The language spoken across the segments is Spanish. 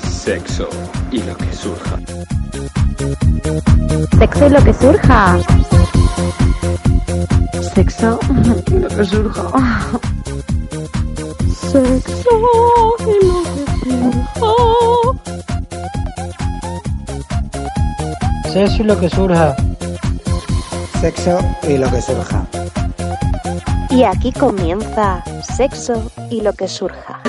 Sexo y lo que surja. Sexo y lo que surja. Sexo y lo que surja. Sexo y lo que surja. Sexo y lo que surja. Sexo y lo que surja. Y aquí comienza Sexo y lo que surja.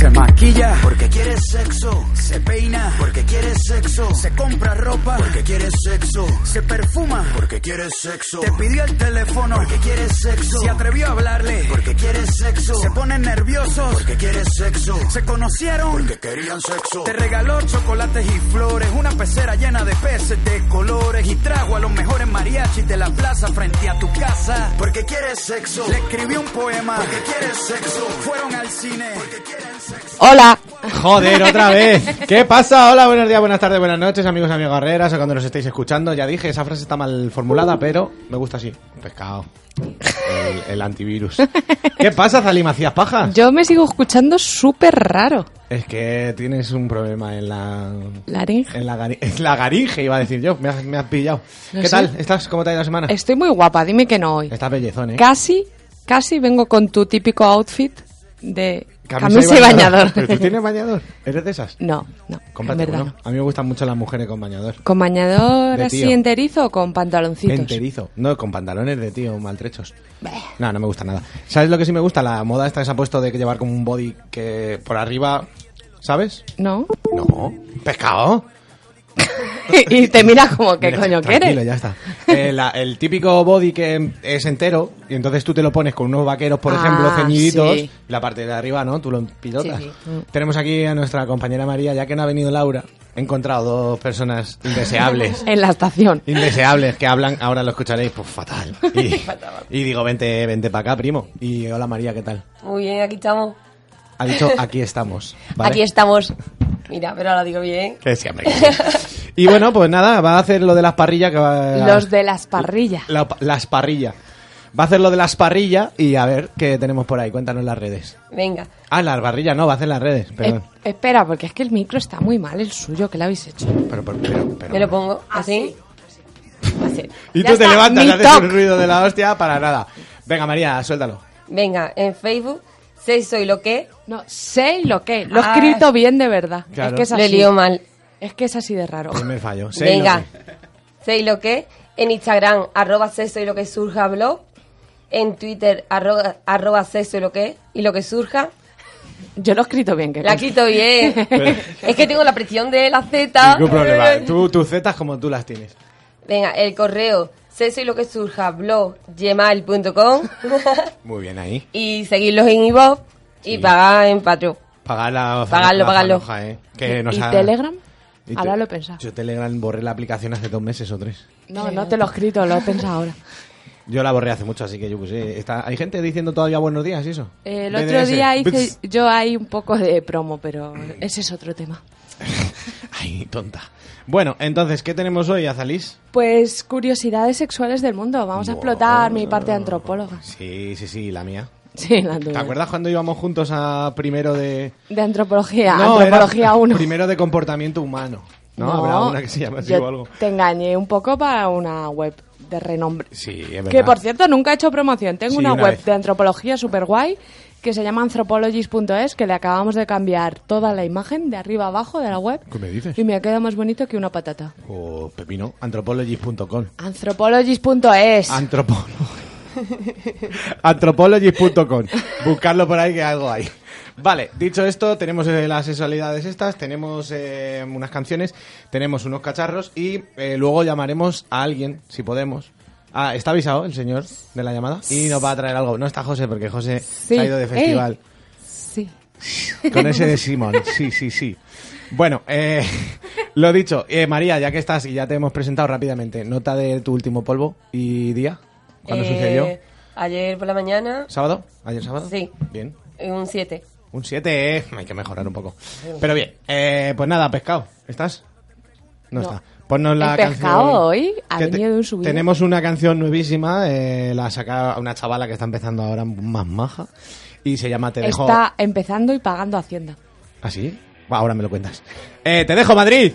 Se maquilla porque quiere sexo. Se peina porque quiere sexo. Se compra ropa porque quiere sexo. Se perfuma porque quiere sexo. Te pidió el teléfono porque quiere sexo. Se atrevió a hablarle porque quiere sexo. Se ponen nerviosos porque quiere sexo. Se conocieron porque querían sexo. Te regaló chocolates y flores. Una pecera llena de peces de colores. Y trajo a los mejores mariachis de la plaza frente a tu casa porque quiere sexo. Le escribió un poema porque quiere sexo. Fueron al cine porque quieren sexo. Hola. Joder, otra vez. ¿Qué pasa? Hola, buenos días, buenas tardes, buenas noches, amigos, amigas guerreras, o cuando nos estéis escuchando. Ya dije, esa frase está mal formulada, pero me gusta así. Pescado. El, el antivirus. ¿Qué pasa, Zali Macías Pajas? Yo me sigo escuchando súper raro. Es que tienes un problema en la... Laringe. En la, gari- en la garinge, iba a decir yo. Me has, me has pillado. No ¿Qué sé. tal? ¿Estás? ¿Cómo te ha ido la semana? Estoy muy guapa, dime que no hoy. Estás bellezón, ¿eh? Casi, casi vengo con tu típico outfit de Camisa camisa, y bañador. ¿Pero tú tienes bañador? ¿Eres de esas? No, no, Cómprate verdad uno. no. A mí me gustan mucho las mujeres con bañador. ¿Con bañador así enterizo o con pantaloncitos? Enterizo. No, con pantalones de tío maltrechos. No, no me gusta nada. ¿Sabes lo que sí me gusta? La moda esta que se ha puesto de que llevar como un body que por arriba... ¿Sabes? No. No. ¿Pescado? y te miras como, ¿qué Mira, coño tranquilo, quieres? ya está. Eh, la- el típico body que es entero y entonces tú te lo pones con unos vaqueros, por Ah, ejemplo, ceñiditos. sí. y La parte de arriba, ¿no? Tú lo pilotas. Sí, sí. Mm. Tenemos aquí a nuestra compañera María, ya que no ha venido Laura. He encontrado dos personas indeseables. En la estación. indeseables que hablan, ahora lo escucharéis, pues fatal. Y, y digo, vente, vente para acá, primo. Y hola María, ¿qué tal? Muy bien, aquí estamos. Ha dicho, aquí estamos. ¿vale? Aquí estamos. Mira, pero ahora digo bien. Que sí, hombre, que sí. Y bueno, pues nada, va a hacer lo de las parrillas. Que va, Los de las parrillas. la- las parrillas. Va a hacer lo de las parrillas y a ver qué tenemos por ahí. Cuéntanos las redes. Venga. Ah, las parrillas no, va a hacer las redes. Perdón. Eh, espera, porque es que el micro está muy mal, el suyo, que lo habéis hecho? Pero, pero, pero, pero- Me lo pongo así. Así. Y Ya tú te está, levantas y haces un ruido de la hostia para nada. Venga, María, suéltalo. Venga, en Facebook, sé soy lo que. No, sé lo que. Lo he Ah. escrito bien de verdad. Claro. Es que es Le así. lío mal. Es que es así de raro. Primer fallo. Sé Venga. lo que- Sé lo que. En Instagram, arroba sé soy lo que surja blog. En Twitter, arroba, arroba sé soy lo que. Y lo que surja. Yo lo he escrito bien. Que La conste. quito bien. es que tengo la presión de la Z. Ningún problema. Tú, tus zetas como tú las tienes. Venga, el correo, sé soy lo que surja blog, gmail.com. Muy bien ahí. y seguirlos en iVoox y pagar en Patreon. Pagar la Pagarlo, la pagarlo. faloja, eh, que ¿Y, nos y ha- Telegram? y Ahora te- lo he pensado. Yo Telegram borré la aplicación hace dos meses o tres. No, no te lo he escrito, lo he pensado ahora. Yo la borré hace mucho, así que yo pues. Está, hay gente diciendo todavía buenos días y eso. Eh, el BDS. otro día hice Bits. yo ahí un poco de promo, pero ese es otro tema. Ay, tonta. Bueno, entonces, ¿qué tenemos hoy, Azalís? Pues curiosidades sexuales del mundo. Vamos a explotar mi parte de antropóloga. Sí, sí, sí, la mía. Sí, la ¿Te tuya. acuerdas cuando íbamos juntos a primero de... De antropología, No, antropología 1. Primero de comportamiento humano. No, habrá una que se llama así yo o algo. Te engañé un poco para una web de renombre. Sí, es verdad. Que por cierto, nunca he hecho promoción. Tengo Sí, una, una web vez. de antropología super guay que se llama anthropologist.es, que le acabamos de cambiar toda la imagen de arriba abajo de la web. ¿Qué me dices? Y me queda más bonito que una patata. O pepino, anthropologist.com. Anthropologist.es. Antropólogo. Anthropologist.com. Buscarlo por ahí que algo hay. Vale, dicho esto, tenemos eh, las sexualidades estas, tenemos eh, unas canciones, tenemos unos cacharros y eh, luego llamaremos a alguien, si podemos. Ah, está avisado el señor de la llamada y nos va a traer algo. No está José porque José Sí. se ha ido de festival. sí. Con ese de Simón, sí, sí, sí. Bueno, eh, lo dicho, eh, María, ya que estás y ya te hemos presentado rápidamente, nota de tu último polvo y día, ¿cuándo Eh, sucedió? Ayer por la mañana, ¿Sábado? ¿Ayer sábado? Sí. Bien. un 7. Un 7, eh. Hay que mejorar un poco. Pero bien, eh, pues nada, pescado. ¿Estás? No, No. está. Ponnos la El pescado canción. hoy ha venido de un subido. Tenemos una canción nuevísima, eh, la saca una chavala que está empezando ahora más maja y se llama Te dejo. Está empezando y pagando Hacienda. ¿Ah, sí? Ahora me lo cuentas. Eh, te dejo, Madrid.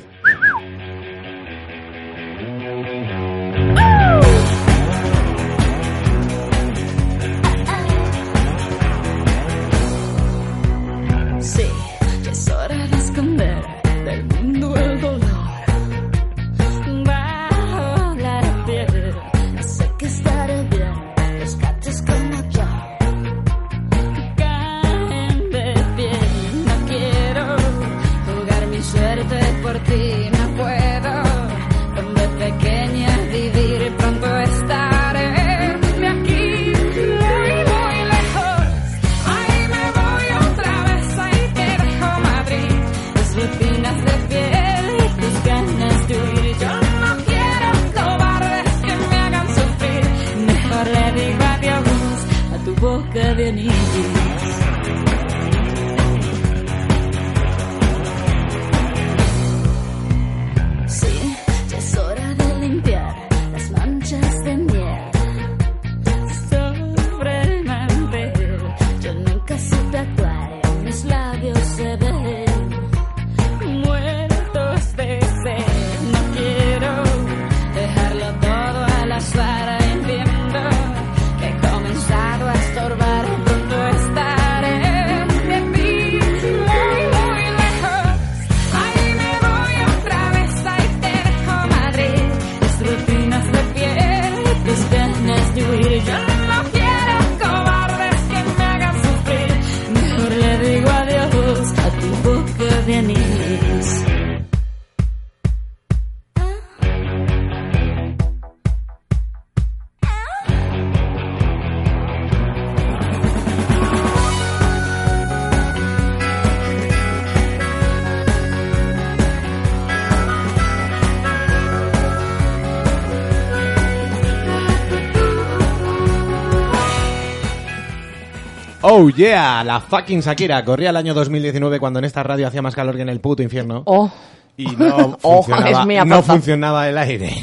Oh yeah, la fucking Shakira. Corría el año 2019 cuando en esta radio hacía más calor que en el puto infierno. Oh, Y no Oh, funcionaba, es mi no funcionaba el aire.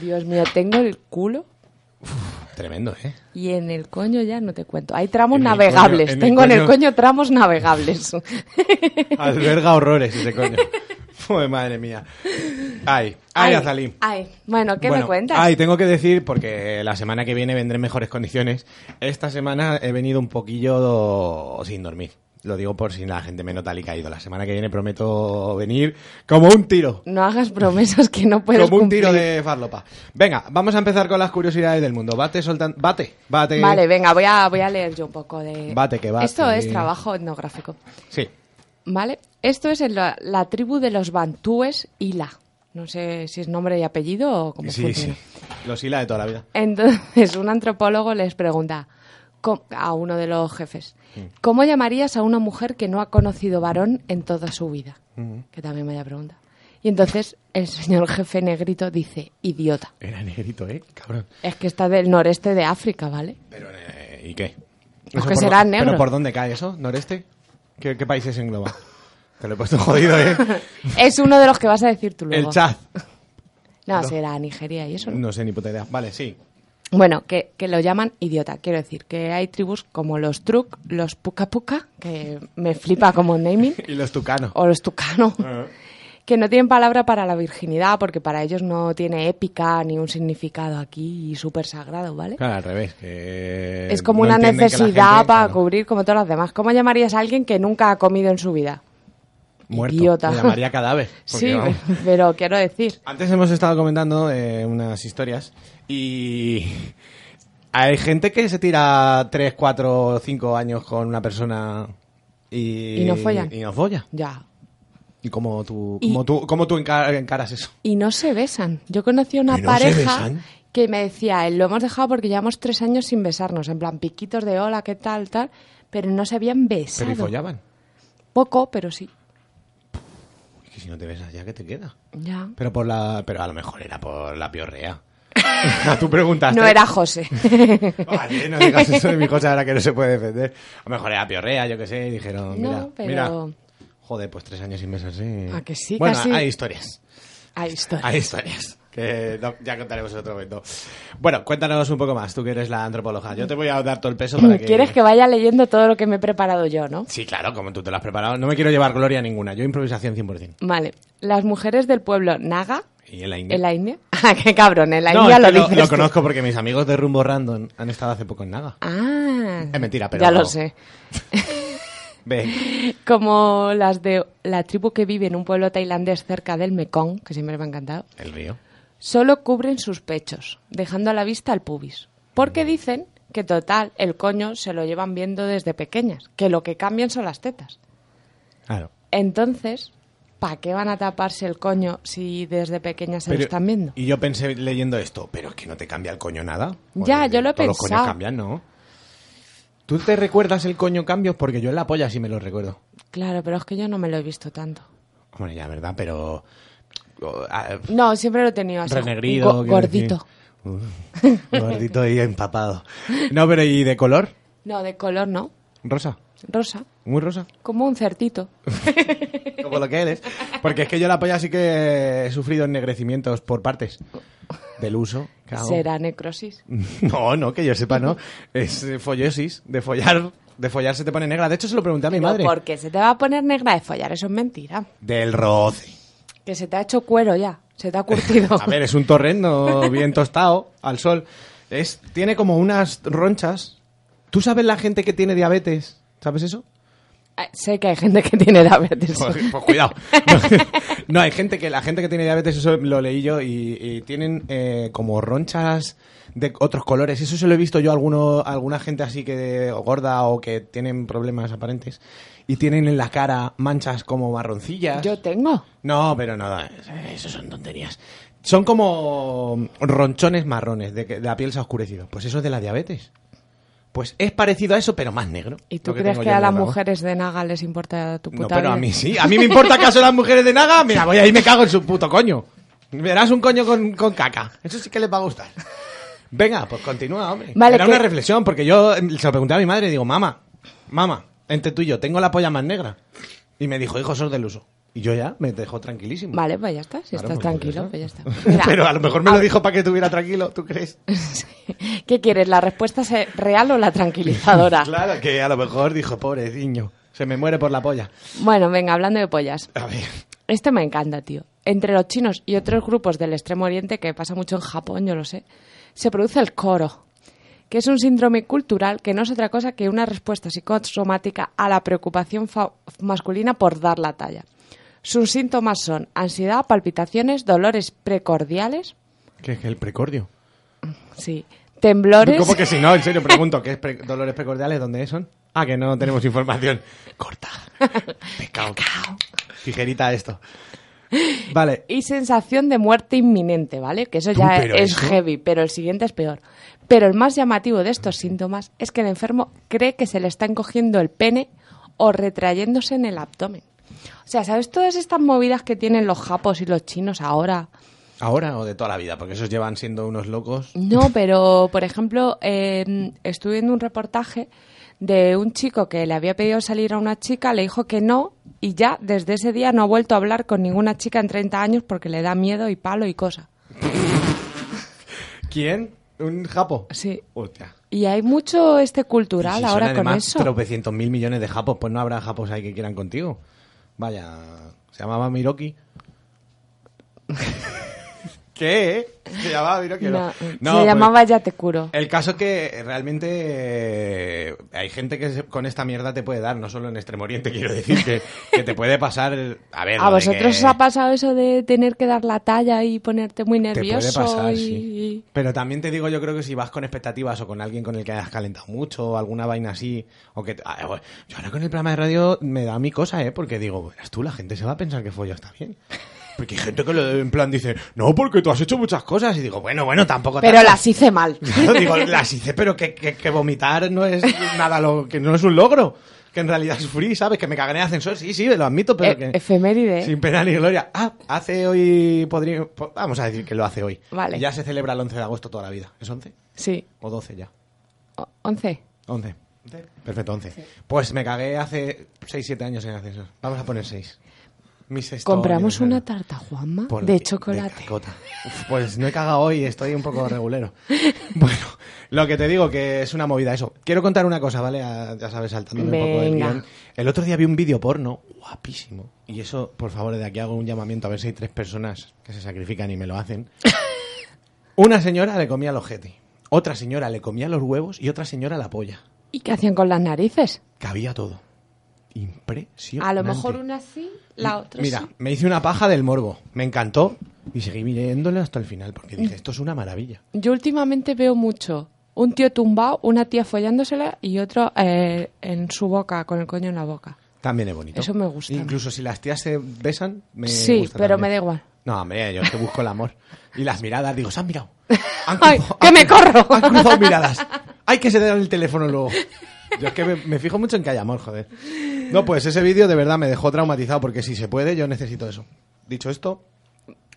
Dios mío, tengo el culo Tremendo, ¿eh? y en el coño ya no te cuento. Hay tramos En navegables. coño- en el tengo en el coño- tramos navegables. Alberga horrores ese coño. Joder, madre mía. Ay, ay, Azalí. ay. Bueno, ¿qué Bueno, me cuentas? Ay, tengo que decir, porque la semana que viene vendré en mejores condiciones. Esta semana he venido un poquillo sin dormir. Lo digo por si la gente me nota caído. La semana que viene prometo venir como un tiro. No hagas promesas que no puedes Como un cumplir. tiro de farlopa. Venga, vamos a empezar con las curiosidades del mundo. Bate, soltan... Bate, bate. Vale, venga, voy a, voy a leer yo un poco de... Bate, que bate. Esto es trabajo etnográfico. Sí. ¿Vale? Esto es en la, la tribu de los bantúes Ila. No sé si es nombre y apellido o cómo Sí, funciona. sí. Los hila de toda la vida. Entonces, un antropólogo les pregunta a uno de los jefes, ¿cómo llamarías a una mujer que no ha conocido varón en toda su vida? Que también me haya pregunta. Y entonces el señor jefe negrito dice, idiota. Era negrito, ¿eh? Cabrón. Es que está del noreste de África, ¿vale? Pero, eh, ¿y qué? Pues que será negro. ¿Pero por dónde cae eso? ¿Noreste? ¿Qué, qué países engloba? Te lo he puesto jodido, ¿eh? Es uno de los que vas a decir tú luego. El Chad. No, No. será Nigeria y eso. ¿no? No sé ni puta idea. Vale, sí. Bueno, que, que lo llaman idiota. Quiero decir que hay tribus como los Truk, los Puka Puka, que me flipa como naming, Y los tucanos. o los Tucano, que no tienen palabra para la virginidad porque para ellos no tiene épica ni un significado aquí súper sagrado, ¿vale? Claro, al revés. que es como no una necesidad gente, para claro, cubrir como todas las demás. ¿Cómo llamarías a alguien que nunca ha comido en su vida? Muerto. Idiota. Lo llamaría cadáver. Sí, vamos. pero quiero decir, Antes hemos estado comentando eh, unas historias y hay gente que se tira 3, 4, 5 años con una persona y, Y no follan. Y no folla. ya. ¿Y cómo tú, Y- cómo tú, cómo tú encar- encaras eso? Y no se besan. Yo conocí a una ¿Y no se pareja besan? que me decía, "Eh, lo hemos dejado porque llevamos tres años sin besarnos, en plan piquitos de hola, qué tal, tal, pero no se habían besado. Pero y follaban. Poco, pero sí. Es que si no te besas ya, ¿qué te queda? Ya. Pero por la, pero a lo mejor era por la piorrea. Tú preguntaste. No era José. Vale, no digas eso de mi cosa ahora que no se puede defender. A lo mejor era piorrea, yo qué sé, y dijeron, mira, No, pero- mira. Joder, pues tres años sin besarse. ¿A que sí? Bueno, Casi- hay historias. Hay historias. Hay historias. Que no- ya contaremos en otro momento. Bueno, cuéntanos un poco más, tú que eres la antropóloga. Yo te voy a dar todo el peso para que... ¿Quieres que vaya leyendo todo lo que me he preparado yo, no? Sí, claro, como tú te lo has preparado. No me quiero llevar gloria ninguna. Yo improvisación 100%. Vale. Las mujeres del pueblo Naga, ¿Y en la India? en la India. Qué cabrón, en la no, India es lo que lo, dices lo tú. conozco porque mis amigos de Rumbo Random han estado hace poco en Naga. Ah. Es mentira, pero... Ya lo sé. Ve. Como las de la tribu que vive en un pueblo tailandés cerca del Mekong, que siempre me ha encantado, El río. solo cubren sus pechos, dejando a la vista el pubis. Porque dicen que total, el coño se lo llevan viendo desde pequeñas, que lo que cambian son las tetas. Claro. Entonces, ¿para qué van a taparse el coño si desde pequeñas se lo Pero- están viendo? Y yo pensé leyendo esto, pero es que no te cambia el coño nada. Ya, yo lo he todos los pensado. coños cambian, ¿no? ¿Tú te recuerdas el coño cambios? Porque yo en la polla sí me lo recuerdo. Claro, pero es que yo no me lo he visto tanto. Hombre, ya, ¿verdad? Pero... No, siempre lo he tenido así. renegrido. gordito. Uh, gordito y empapado. No, pero ¿y de color? No, de color no. Rosa. Rosa. Muy rosa. Como un certito. Como lo que eres. Porque es que yo la polla sí que he sufrido ennegrecimientos por partes del uso. Será necrosis. No, no, que yo sepa, no. Es follosis. De follar, de follar se te pone negra. De hecho, se lo pregunté a mi Pero madre. ¿por qué se te va a poner negra de follar? Eso es mentira. Del roce. Que se te ha hecho cuero ya. Se te ha curtido. A ver, es un torrendo bien tostado al sol. Es, tiene como unas ronchas. ¿Tú sabes la gente que tiene diabetes? ¿Sabes eso? Eh, sé que hay gente que tiene diabetes. Pues, pues cuidado. No, hay gente que la gente que tiene diabetes, eso lo leí yo, y, y tienen eh, como ronchas de otros colores. Eso se lo he visto yo a alguno, a alguna gente así que gorda o que tienen problemas aparentes. Y tienen en la cara manchas como marroncillas. Yo tengo. No, pero nada, eso son tonterías. Son como ronchones marrones, de que la piel se ha oscurecido. Pues eso es de la diabetes. Pues es parecido a eso, pero más negro. ¿Y tú que crees que a las mujeres de Naga les importa tu puta No, pero a mí sí. A mí me importa acaso las mujeres de Naga. Mira, voy ahí y me cago en su puto coño. Verás un coño con, con caca. Eso sí que les va a gustar. Venga, pues continúa, hombre. Vale, Era que- una reflexión, porque yo se lo pregunté a mi madre y digo, mamá, mamá, entre tú y yo, tengo la polla más negra. Y me dijo, hijo, sos del uso. Y yo ya me dejó tranquilísimo. Vale, pues ya está. Si Claro, estás pues tranquilo, pues ya está. Mira, Pero a lo mejor me lo dijo para que estuviera tranquilo, ¿tú crees? ¿Qué quieres? ¿La respuesta real o la tranquilizadora? Claro, que a lo mejor dijo, pobre niño, se me muere por la polla. Bueno, venga, hablando de pollas. A ver. Este me encanta, tío. Entre los chinos y otros grupos del Extremo Oriente, que pasa mucho en Japón, yo lo sé, se produce el coro, que es un síndrome cultural que no es otra cosa que una respuesta psicosomática a la preocupación masculina por dar la talla. Sus síntomas son ansiedad, palpitaciones, dolores precordiales, ¿Qué es el precordio? sí, temblores, ¿Cómo que si no? En serio, pregunto, ¿qué es pre- dolores precordiales? ¿Dónde son? Ah, que no tenemos información. Corta. Pecado. Tijerita esto. Vale. y sensación de muerte inminente, ¿vale? Que eso ya es eso- heavy, pero el siguiente es peor. Pero el más llamativo de estos síntomas es que el enfermo cree que se le está encogiendo el pene o retrayéndose en el abdomen. O sea, ¿sabes todas estas movidas que tienen los japos y los chinos ahora? ¿Ahora o de toda la vida? Porque esos llevan siendo unos locos. No, pero por ejemplo, eh, estuve viendo un reportaje de un chico que le había pedido salir a una chica, le dijo que no y ya desde ese día no ha vuelto a hablar con ninguna chica en 30 años porque le da miedo y palo y cosa. ¿Quién? ¿Un japo? Sí. Hostia. Y hay mucho este cultural si ahora con eso. tropecientos mil millones de japos, pues no habrá japos ahí que quieran contigo. Vaya, se llamaba Miroki. ¿Qué? Se llamaba No, No, se pues- llamaba Ya te curo. El caso que realmente eh, hay gente que se- con esta mierda te puede dar, no solo en Extremo Oriente, quiero decir, que, que te puede pasar... A ver, ¿A vosotros os ha pasado eso de tener que dar la talla y ponerte muy Te nervioso? puede pasar, y- sí. Pero también te digo, yo creo que si vas con expectativas o con alguien con el que hayas calentado mucho o alguna vaina así, o que... ah, bueno, yo ahora con el programa de radio me da mi cosa, ¿eh? Porque digo, verás tú, la gente se va a pensar que follo está bien. Porque hay gente que lo- en plan dice, no, porque tú has hecho muchas cosas. Y digo, bueno, bueno, tampoco Pero tantas". las hice mal. Claro, digo, las hice, pero que, que, que vomitar no es nada lo que no es un logro. Que en realidad sufrí, ¿sabes? Que me cagué en el ascensor, sí, sí, lo admito, pero E- que. efeméride. Sin pena ni gloria. Ah, hace hoy. Podría, po- vamos a decir que lo hace hoy. Vale. Ya se celebra el 11 de agosto toda la vida. ¿Es 11? Sí. ¿O 12 ya? O- ¿Once? 11. Perfecto, 11. Pues me cagué hace 6-7 años en el ascensor. Vamos a poner 6. Mis Compramos una tarta, Juanma, Por- de chocolate. Uf, pues no he cagado hoy, estoy un poco regulero. Bueno, lo que te digo que es una movida eso. Quiero contar una cosa, ¿vale? A- ya sabes, saltándome un poco del guion. El otro día vi un vídeo porno guapísimo. Y eso, por favor, de aquí hago un llamamiento a ver si hay tres personas que se sacrifican y me lo hacen. Una señora le comía el ojete. Otra señora le comía los huevos y otra señora la polla. ¿Y qué hacían con las narices? Cabía todo. Impresionante. A lo mejor una sí, la otra Mira, sí. me hice una paja del morbo. Me encantó y seguí viéndole hasta el final porque dije, esto es una maravilla. Yo últimamente veo mucho un tío tumbado, una tía follándosela y otro eh, en su boca, con el coño en la boca. También es bonito. Eso me gusta. Incluso si las tías se besan, me sí, gusta pero también. me da igual. No, hombre, yo que busco el amor. Y las miradas, digo, se han mirado. Han ¡Ay, que han me cruzado- corro! Han cruzado miradas. Hay que se el teléfono luego. Yo es que me, me fijo mucho en que haya amor, joder. No, pues ese vídeo de verdad me dejó traumatizado porque si se puede, yo necesito eso. Dicho esto,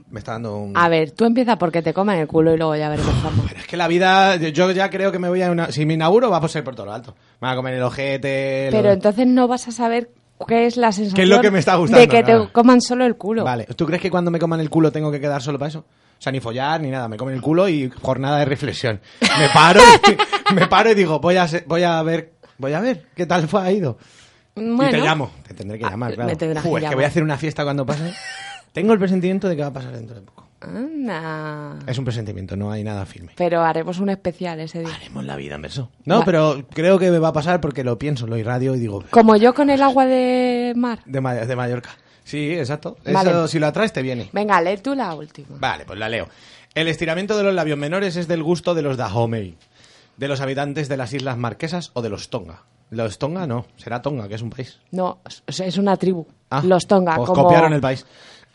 me está dando un... A ver, tú empieza porque te comen el culo y luego ya veremos. Pero es que la vida, yo ya creo que me voy a una... Si me inauguro, va a ser por todo lo alto. Me va a comer el ojete... lo- Pero entonces no vas a saber qué es la sensación ¿Qué es lo que me está gustando? de que Claro. te coman solo el culo. Vale, ¿tú crees que cuando me coman el culo tengo que quedar solo para eso? O sea, ni follar ni nada, me comen el culo y jornada de reflexión. Me paro y, me paro y digo, voy a, se- voy a ver, voy a ver qué tal fue ha ido. Bueno, y te llamo, te tendré que Ah, llamar, me claro. tendrás Fu, que es que voy a hacer una fiesta cuando pase. Tengo el presentimiento de que va a pasar dentro de poco. Anda. Es un presentimiento, no hay nada firme. Pero haremos un especial ese día. Haremos la vida en verso. No, Va. pero creo que me va a pasar porque lo pienso, lo irradio y digo, Como yo con el agua de mar. de, Ma- de Mallorca. Sí, exacto. Eso, Vale. si lo atraes, te viene. Venga, lee tú la última. Vale, pues la leo. El estiramiento de los labios menores es del gusto de los Dahomey, de los habitantes de las Islas Marquesas o de los Tonga. Los Tonga no, será Tonga, que es un país. No, es- una tribu. Ah, Los Tonga. pues como... copiaron el país.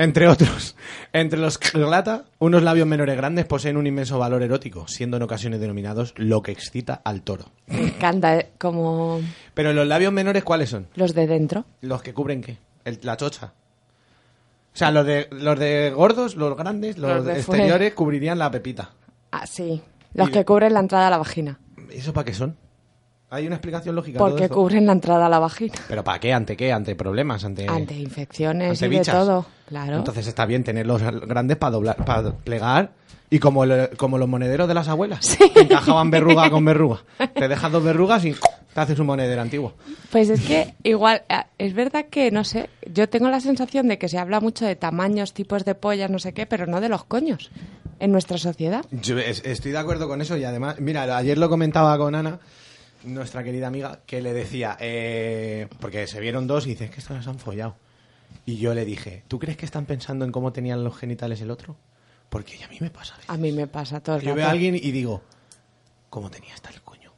Entre otros, entre los Klata, unos labios menores grandes poseen un inmenso valor erótico, siendo en ocasiones denominados lo que excita al toro. Me encanta, eh, como Pero los labios menores, ¿cuáles son? los de dentro. Los que cubren qué? El- la chocha. O sea, los de, los de gordos, los grandes, los, Los de exteriores cubrirían la pepita. Ah, sí. Los que cubren la entrada a la vagina. ¿Eso para qué son? ¿Hay una explicación lógica? todo Porque cubren la entrada a la vagina. ¿Pero para qué? ¿Ante qué? ¿Ante problemas? ¿Ante, Ante infecciones ante y de bichas? todo. Claro. Entonces está bien tenerlos grandes para doblar, para plegar. Y como, el- como los monederos de las abuelas, que encajaban verruga con verruga. Te dejas dos verrugas y te haces un monedero antiguo. Pues es que igual, eh, es verdad que, no sé, yo tengo la sensación de que se habla mucho de tamaños, tipos de pollas, no sé qué, pero no de los coños en nuestra sociedad. Yo es- estoy de acuerdo con eso y además, mira, ayer lo comentaba con Ana, nuestra querida amiga, que le decía, eh, porque se vieron dos y dice, es que estos se han follado. Y yo le dije, ¿tú crees que están pensando en cómo tenían los genitales el otro? Porque a mí me pasa. A mí me pasa todo el Yo rato. veo a alguien y digo, ¿cómo tenía hasta el coño?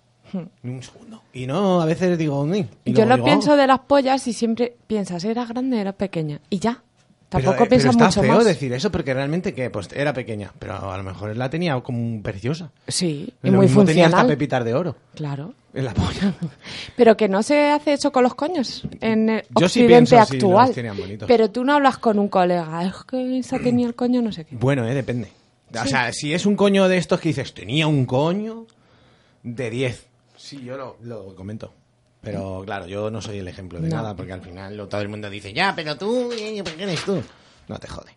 Ni un segundo. Y no, a veces digo, "Ni". Hmm. Yo lo digo, pienso "Oh". de las pollas y siempre piensas, ¿era grande era pequeña? Y ya. Tampoco pero, eh, pero mucho está feo más. decir eso porque realmente que pues era pequeña, pero a lo mejor la tenía como preciosa. Sí, y Lo muy mismo tenía hasta funcional. pepitas de oro Claro. en la polla. Pero que no se hace eso con los coños en el Yo sí occidente pienso, sí, actual. los tenían bonitos. Pero tú no hablas con un colega, es que esa tenía el coño, no sé qué. Bueno, eh, depende. O sea, si es un coño de estos que dices, tenía un coño de 10. Sí, yo lo, lo comento. Pero claro, yo no soy el ejemplo de No. nada, porque al final lo- todo el mundo dice, ya, pero tú, eh, ¿por qué eres tú? No te jode.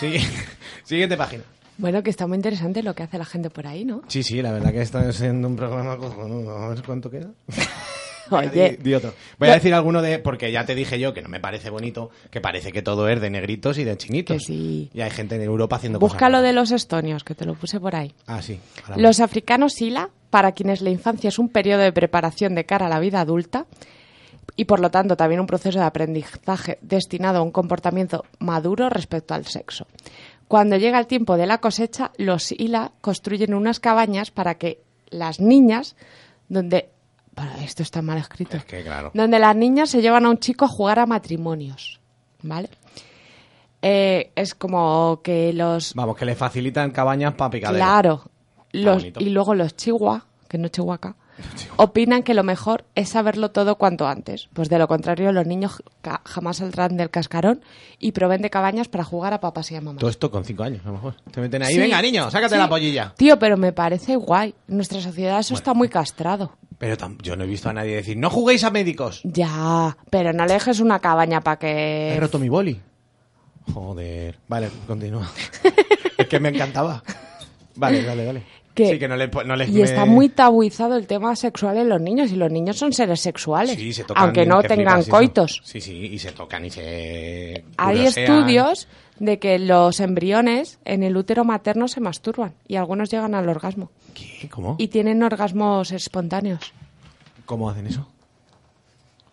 Siguiente página. Bueno, que está muy interesante lo que hace la gente por ahí, ¿no? Sí, sí, la verdad que está siendo un programa cojonudo. A ver cuánto queda. Oye, di- di otro. Voy a decir alguno de. Porque ya te dije yo que no me parece bonito, que parece que todo es de negritos y de chinitos. Que sí. Y hay gente en Europa haciendo busca cosas. lo raras. de los estonios, que te lo puse por ahí. Ah, sí. Los africanos Sila, para quienes la infancia es un periodo de preparación de cara a la vida adulta y por lo tanto también un proceso de aprendizaje destinado a un comportamiento maduro respecto al sexo. Cuando llega el tiempo de la cosecha, los Sila construyen unas cabañas para que las niñas, donde... Esto está mal escrito. Es que, claro. Donde las niñas se llevan a un chico a jugar a matrimonios. ¿Vale? Eh, es como que los Vamos, que le facilitan cabañas para picadero. Claro. Los, y luego los chihuahua, que no chihuahua, opinan que lo mejor es saberlo todo cuanto antes. Pues de lo contrario, los niños jamás saldrán del cascarón y proveen de cabañas para jugar a papás y a mamás. Todo esto con cinco años, a lo mejor. Te meten ahí, Sí, venga, niño, sácate sí. la pollilla. Tío, pero me parece guay. En nuestra sociedad eso está muy castrado. Pero tam- yo no he visto a nadie decir, no juguéis a médicos. Ya, pero no le dejes una cabaña para He que... roto mi boli. Joder. Vale, continúa. es que me encantaba. Vale, dale, dale. Que- Sí, que no le... No le Y está muy tabuizado el tema sexual en los niños y los niños son seres sexuales, Sí, se tocan, aunque no tengan flipas, coitos. Sí, sí, y se tocan y se... Hay curiosean. estudios de que los embriones en el útero materno se masturban y algunos llegan al orgasmo ¿Qué? ¿Cómo? y tienen orgasmos espontáneos. ¿Cómo hacen eso?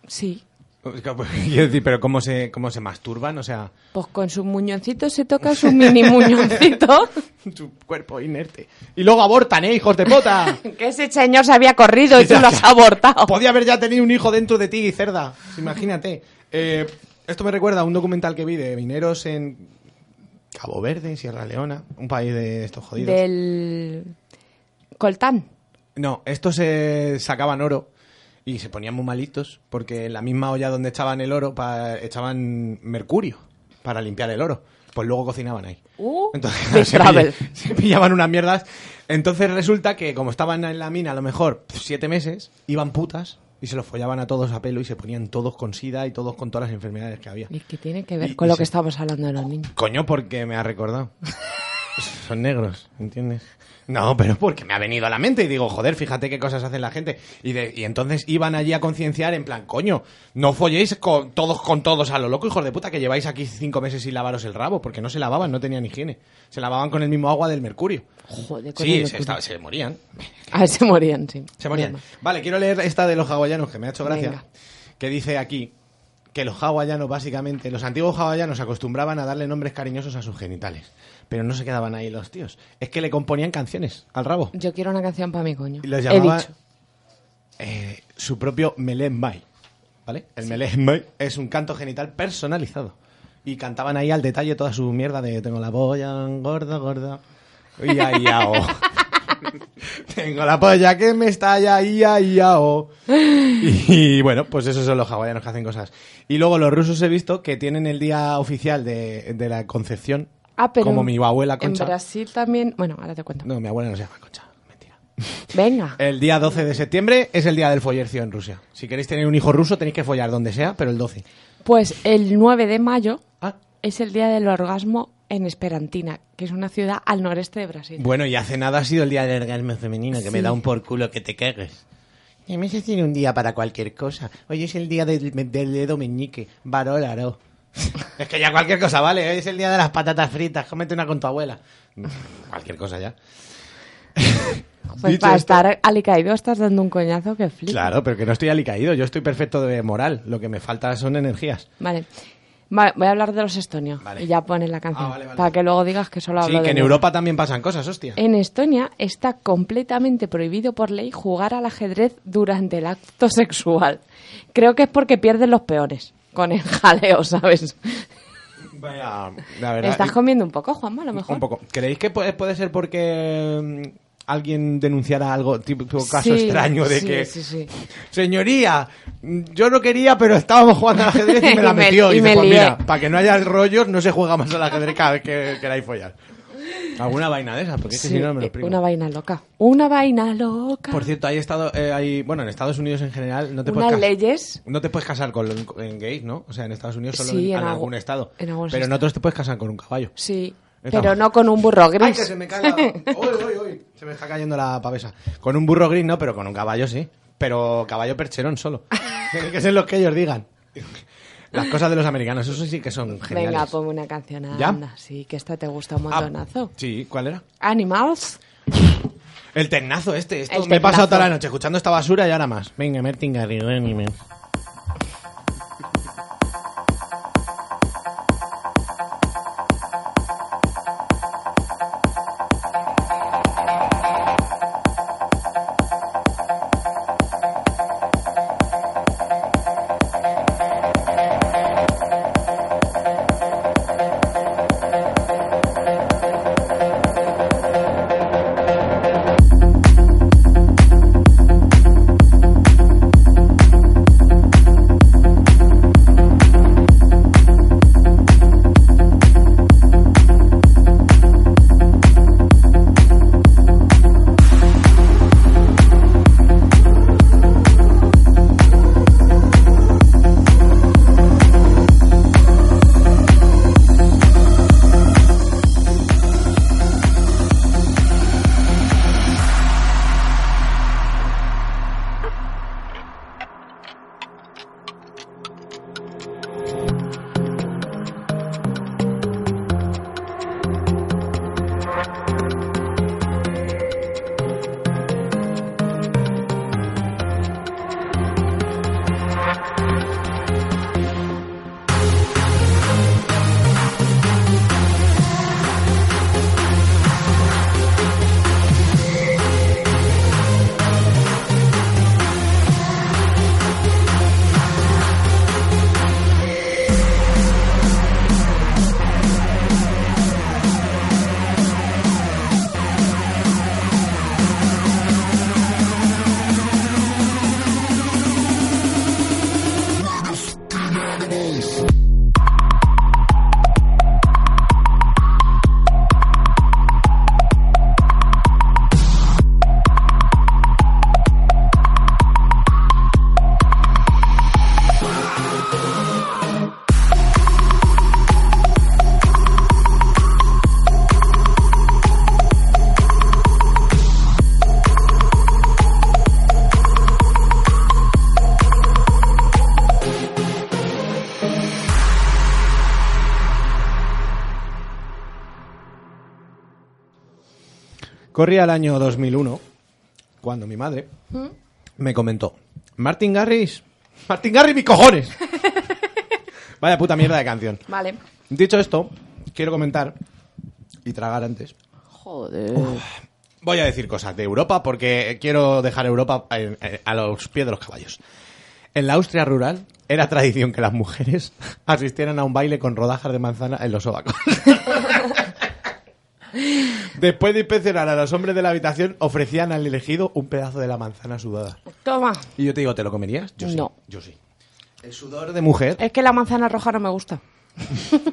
Sí, Quiero decir, pero ¿cómo se, cómo se masturban? O sea, pues con su muñoncito se toca su mini muñoncito. su cuerpo inerte. Y luego abortan, ¿eh, hijos de puta? que ese señor se había corrido y tú lo has abortado. Podía haber ya tenido un hijo dentro de ti, cerda. Imagínate. Eh, esto me recuerda a un documental que vi de mineros en Cabo Verde, Sierra Leona, un país de estos jodidos. Del coltán. No, estos se sacaban oro y se ponían muy malitos porque en la misma olla donde echaban el oro pa- echaban mercurio para limpiar el oro. Pues luego cocinaban ahí. Uh, Entonces se, pill- se pillaban unas mierdas. Entonces resulta que como estaban en la mina a lo mejor siete meses, iban putas y se los follaban a todos a pelo y se ponían todos con sida y todos con todas las enfermedades que había. ¿Y qué tiene que ver Y- con y lo se- que estamos hablando de los niños? Coño, porque me ha recordado. Son negros, ¿entiendes? No, pero porque me ha venido a la mente y digo, joder, fíjate qué cosas hacen la gente. Y, de- y entonces iban allí a concienciar en plan, coño, no folléis con todos con todos a lo loco, hijos de puta, que lleváis aquí cinco meses sin lavaros el rabo, porque no se lavaban, no tenían higiene. Se lavaban con el mismo agua del mercurio. Joder, con Sí, el se, mercurio. estaba- se morían. A ver, se morían, sí. Se morían. Vale, quiero leer esta de los hawaianos, que me ha hecho gracia. Venga. Que dice aquí que los hawaianos, básicamente, los antiguos hawaianos acostumbraban a darle nombres cariñosos a sus genitales. Pero no se quedaban ahí los tíos. Es que le componían canciones al rabo. Yo quiero una canción para mi coño. Y los He llamaba dicho. eh, su propio melembai. ¿Vale? El melembai es un canto genital personalizado. Y cantaban ahí al detalle toda su mierda de tengo la polla gorda, gorda. Ia, iao. tengo la polla que me estalla, ia, iao. Y, bueno, pues esos son los hawaianos que hacen cosas. Y luego los rusos he visto que tienen el día oficial de, de la concepción. Ah, pero como mi abuela En Concha. Brasil también... Bueno, ahora te cuento. No, mi abuela no se llama Concha. Venga. El día 12 de septiembre es el día del follercio en Rusia. Si queréis tener un hijo ruso tenéis que follar donde sea, pero el 12. Pues el 9 de mayo Ah. es el día del orgasmo en Esperantina, que es una ciudad al noreste de Brasil. Bueno, y hace nada ha sido el día del orgasmo femenino, que me Sí. da un por culo que te cagues. Y me tiene un día para cualquier cosa. Hoy es el día del, del dedo meñique. Varólaro. Es que ya cualquier cosa, vale. Hoy es el día de las patatas fritas. Cómete una con tu abuela. cualquier cosa ya. Pues Dicho para esto- estar alicaído estás dando un coñazo que flipa. Claro, pero que no estoy alicaído. Yo estoy perfecto de moral. Lo que me falta son energías. Vale. Va- voy a hablar de los estonios Vale. y ya pones la canción. Ah, vale, vale. Para que luego digas que solo hablo Sí, de que en mí. Europa también pasan cosas, hostia. En Estonia está completamente prohibido por ley jugar al ajedrez durante el acto sexual. Creo que es porque pierden los peones con el jaleo, ¿sabes? Vaya, la verdad. Estás comiendo un poco, Juanma, a lo mejor. Un poco. ¿Creéis que puede, puede ser porque mm, alguien denunciara algo, tipo caso Sí, extraño de sí, que... sí, sí. Señoría, yo no quería, pero estábamos jugando al ajedrez y me la Y me- metió. y dice, pues lié". mira, para que no haya rollos, no se juega más al ajedrez cada vez que queráis follar. Alguna vaina de esas, porque es que Sí, si no me lo una vaina loca. Una vaina loca. Por cierto, hay estado, eh, hay, bueno, en Estados Unidos en general no te Unas puedes casar. leyes. No te puedes casar con en gays, ¿no? O sea, en Estados Unidos solo Sí, en, algún estado. en pero en otros te puedes casar con un caballo. Sí, Estamos. pero no con un burro gris. ¡Ay, que se me cae la... Uy, uy, uy. Se me está cayendo la pavesa. Con un burro gris no, pero con un caballo sí. Pero caballo percherón solo. Tiene que ser lo que ellos digan. Las cosas de los americanos, eso sí que son geniales. Venga, ponme una canción, ¿Ya? anda. Sí, que esta te gusta un Ah, montonazo. sí, ¿cuál era? Animals. El tecnazo este. Esto El me he pasado toda la noche escuchando esta basura y ahora más. Venga, Martin Garrido, anime. Corría el año 2001, cuando mi madre ¿Mm? me comentó, Martin Garrix, Martin Garrix, mis cojones. Vaya puta mierda de canción. Vale. Dicho esto, quiero comentar y tragar antes. Joder. Voy a decir cosas de Europa porque quiero dejar Europa en- en- a los pies de los caballos. En la Austria rural era tradición que las mujeres asistieran a un baile con rodajas de manzana en los sobacos. Después de inspeccionar a los hombres de la habitación, ofrecían al elegido un pedazo de la manzana sudada. Toma. Y yo te digo, ¿te lo comerías? Yo sí. No. Yo sí. El sudor de mujer. Es que la manzana roja no me gusta.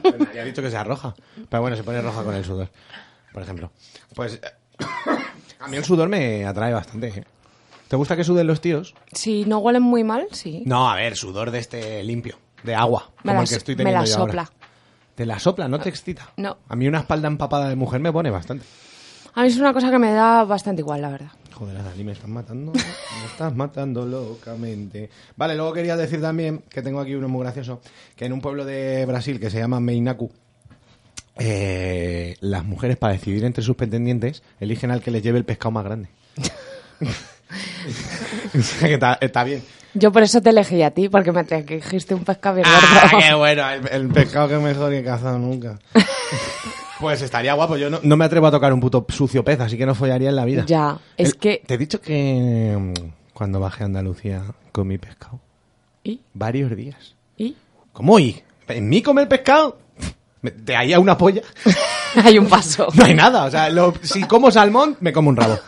Pues nadie ha dicho que sea roja. Pero bueno, se pone roja con el sudor. Por ejemplo. Pues a mí el sudor me atrae bastante. ¿eh? ¿Te gusta que suden los tíos? Si no huelen muy mal, sí. No, a ver, sudor de este limpio, de agua, Me como la el que estoy me teniendo la yo ahora. ¿Te la sopla? ¿No te excita? No. A mí una espalda empapada de mujer me pone bastante. A mí es una cosa que me da bastante igual, la verdad. Joder, Adalí, me estás matando. Me estás matando locamente. Vale, luego quería decir también que tengo aquí uno muy gracioso, que en un pueblo de Brasil que se llama Meinacu, eh, las mujeres para decidir entre sus pretendientes eligen al que les lleve el pescado más grande. Que está, está bien. Yo por eso te elegí a ti, porque me trajiste un pescado bien Ah, gordo. qué bueno, el, el pescado que mejor he cazado nunca. Pues estaría guapo, yo no, no me atrevo a tocar un puto sucio pez, así que no follaría en la vida. Ya, es que... Te he dicho que mm, cuando bajé a Andalucía comí pescado. ¿Y? Varios días. ¿Y? ¿Cómo y? ¿En mí comer pescado? De ahí a una polla. Hay un paso. No hay nada. O sea, lo- si como salmón, me como un rabo.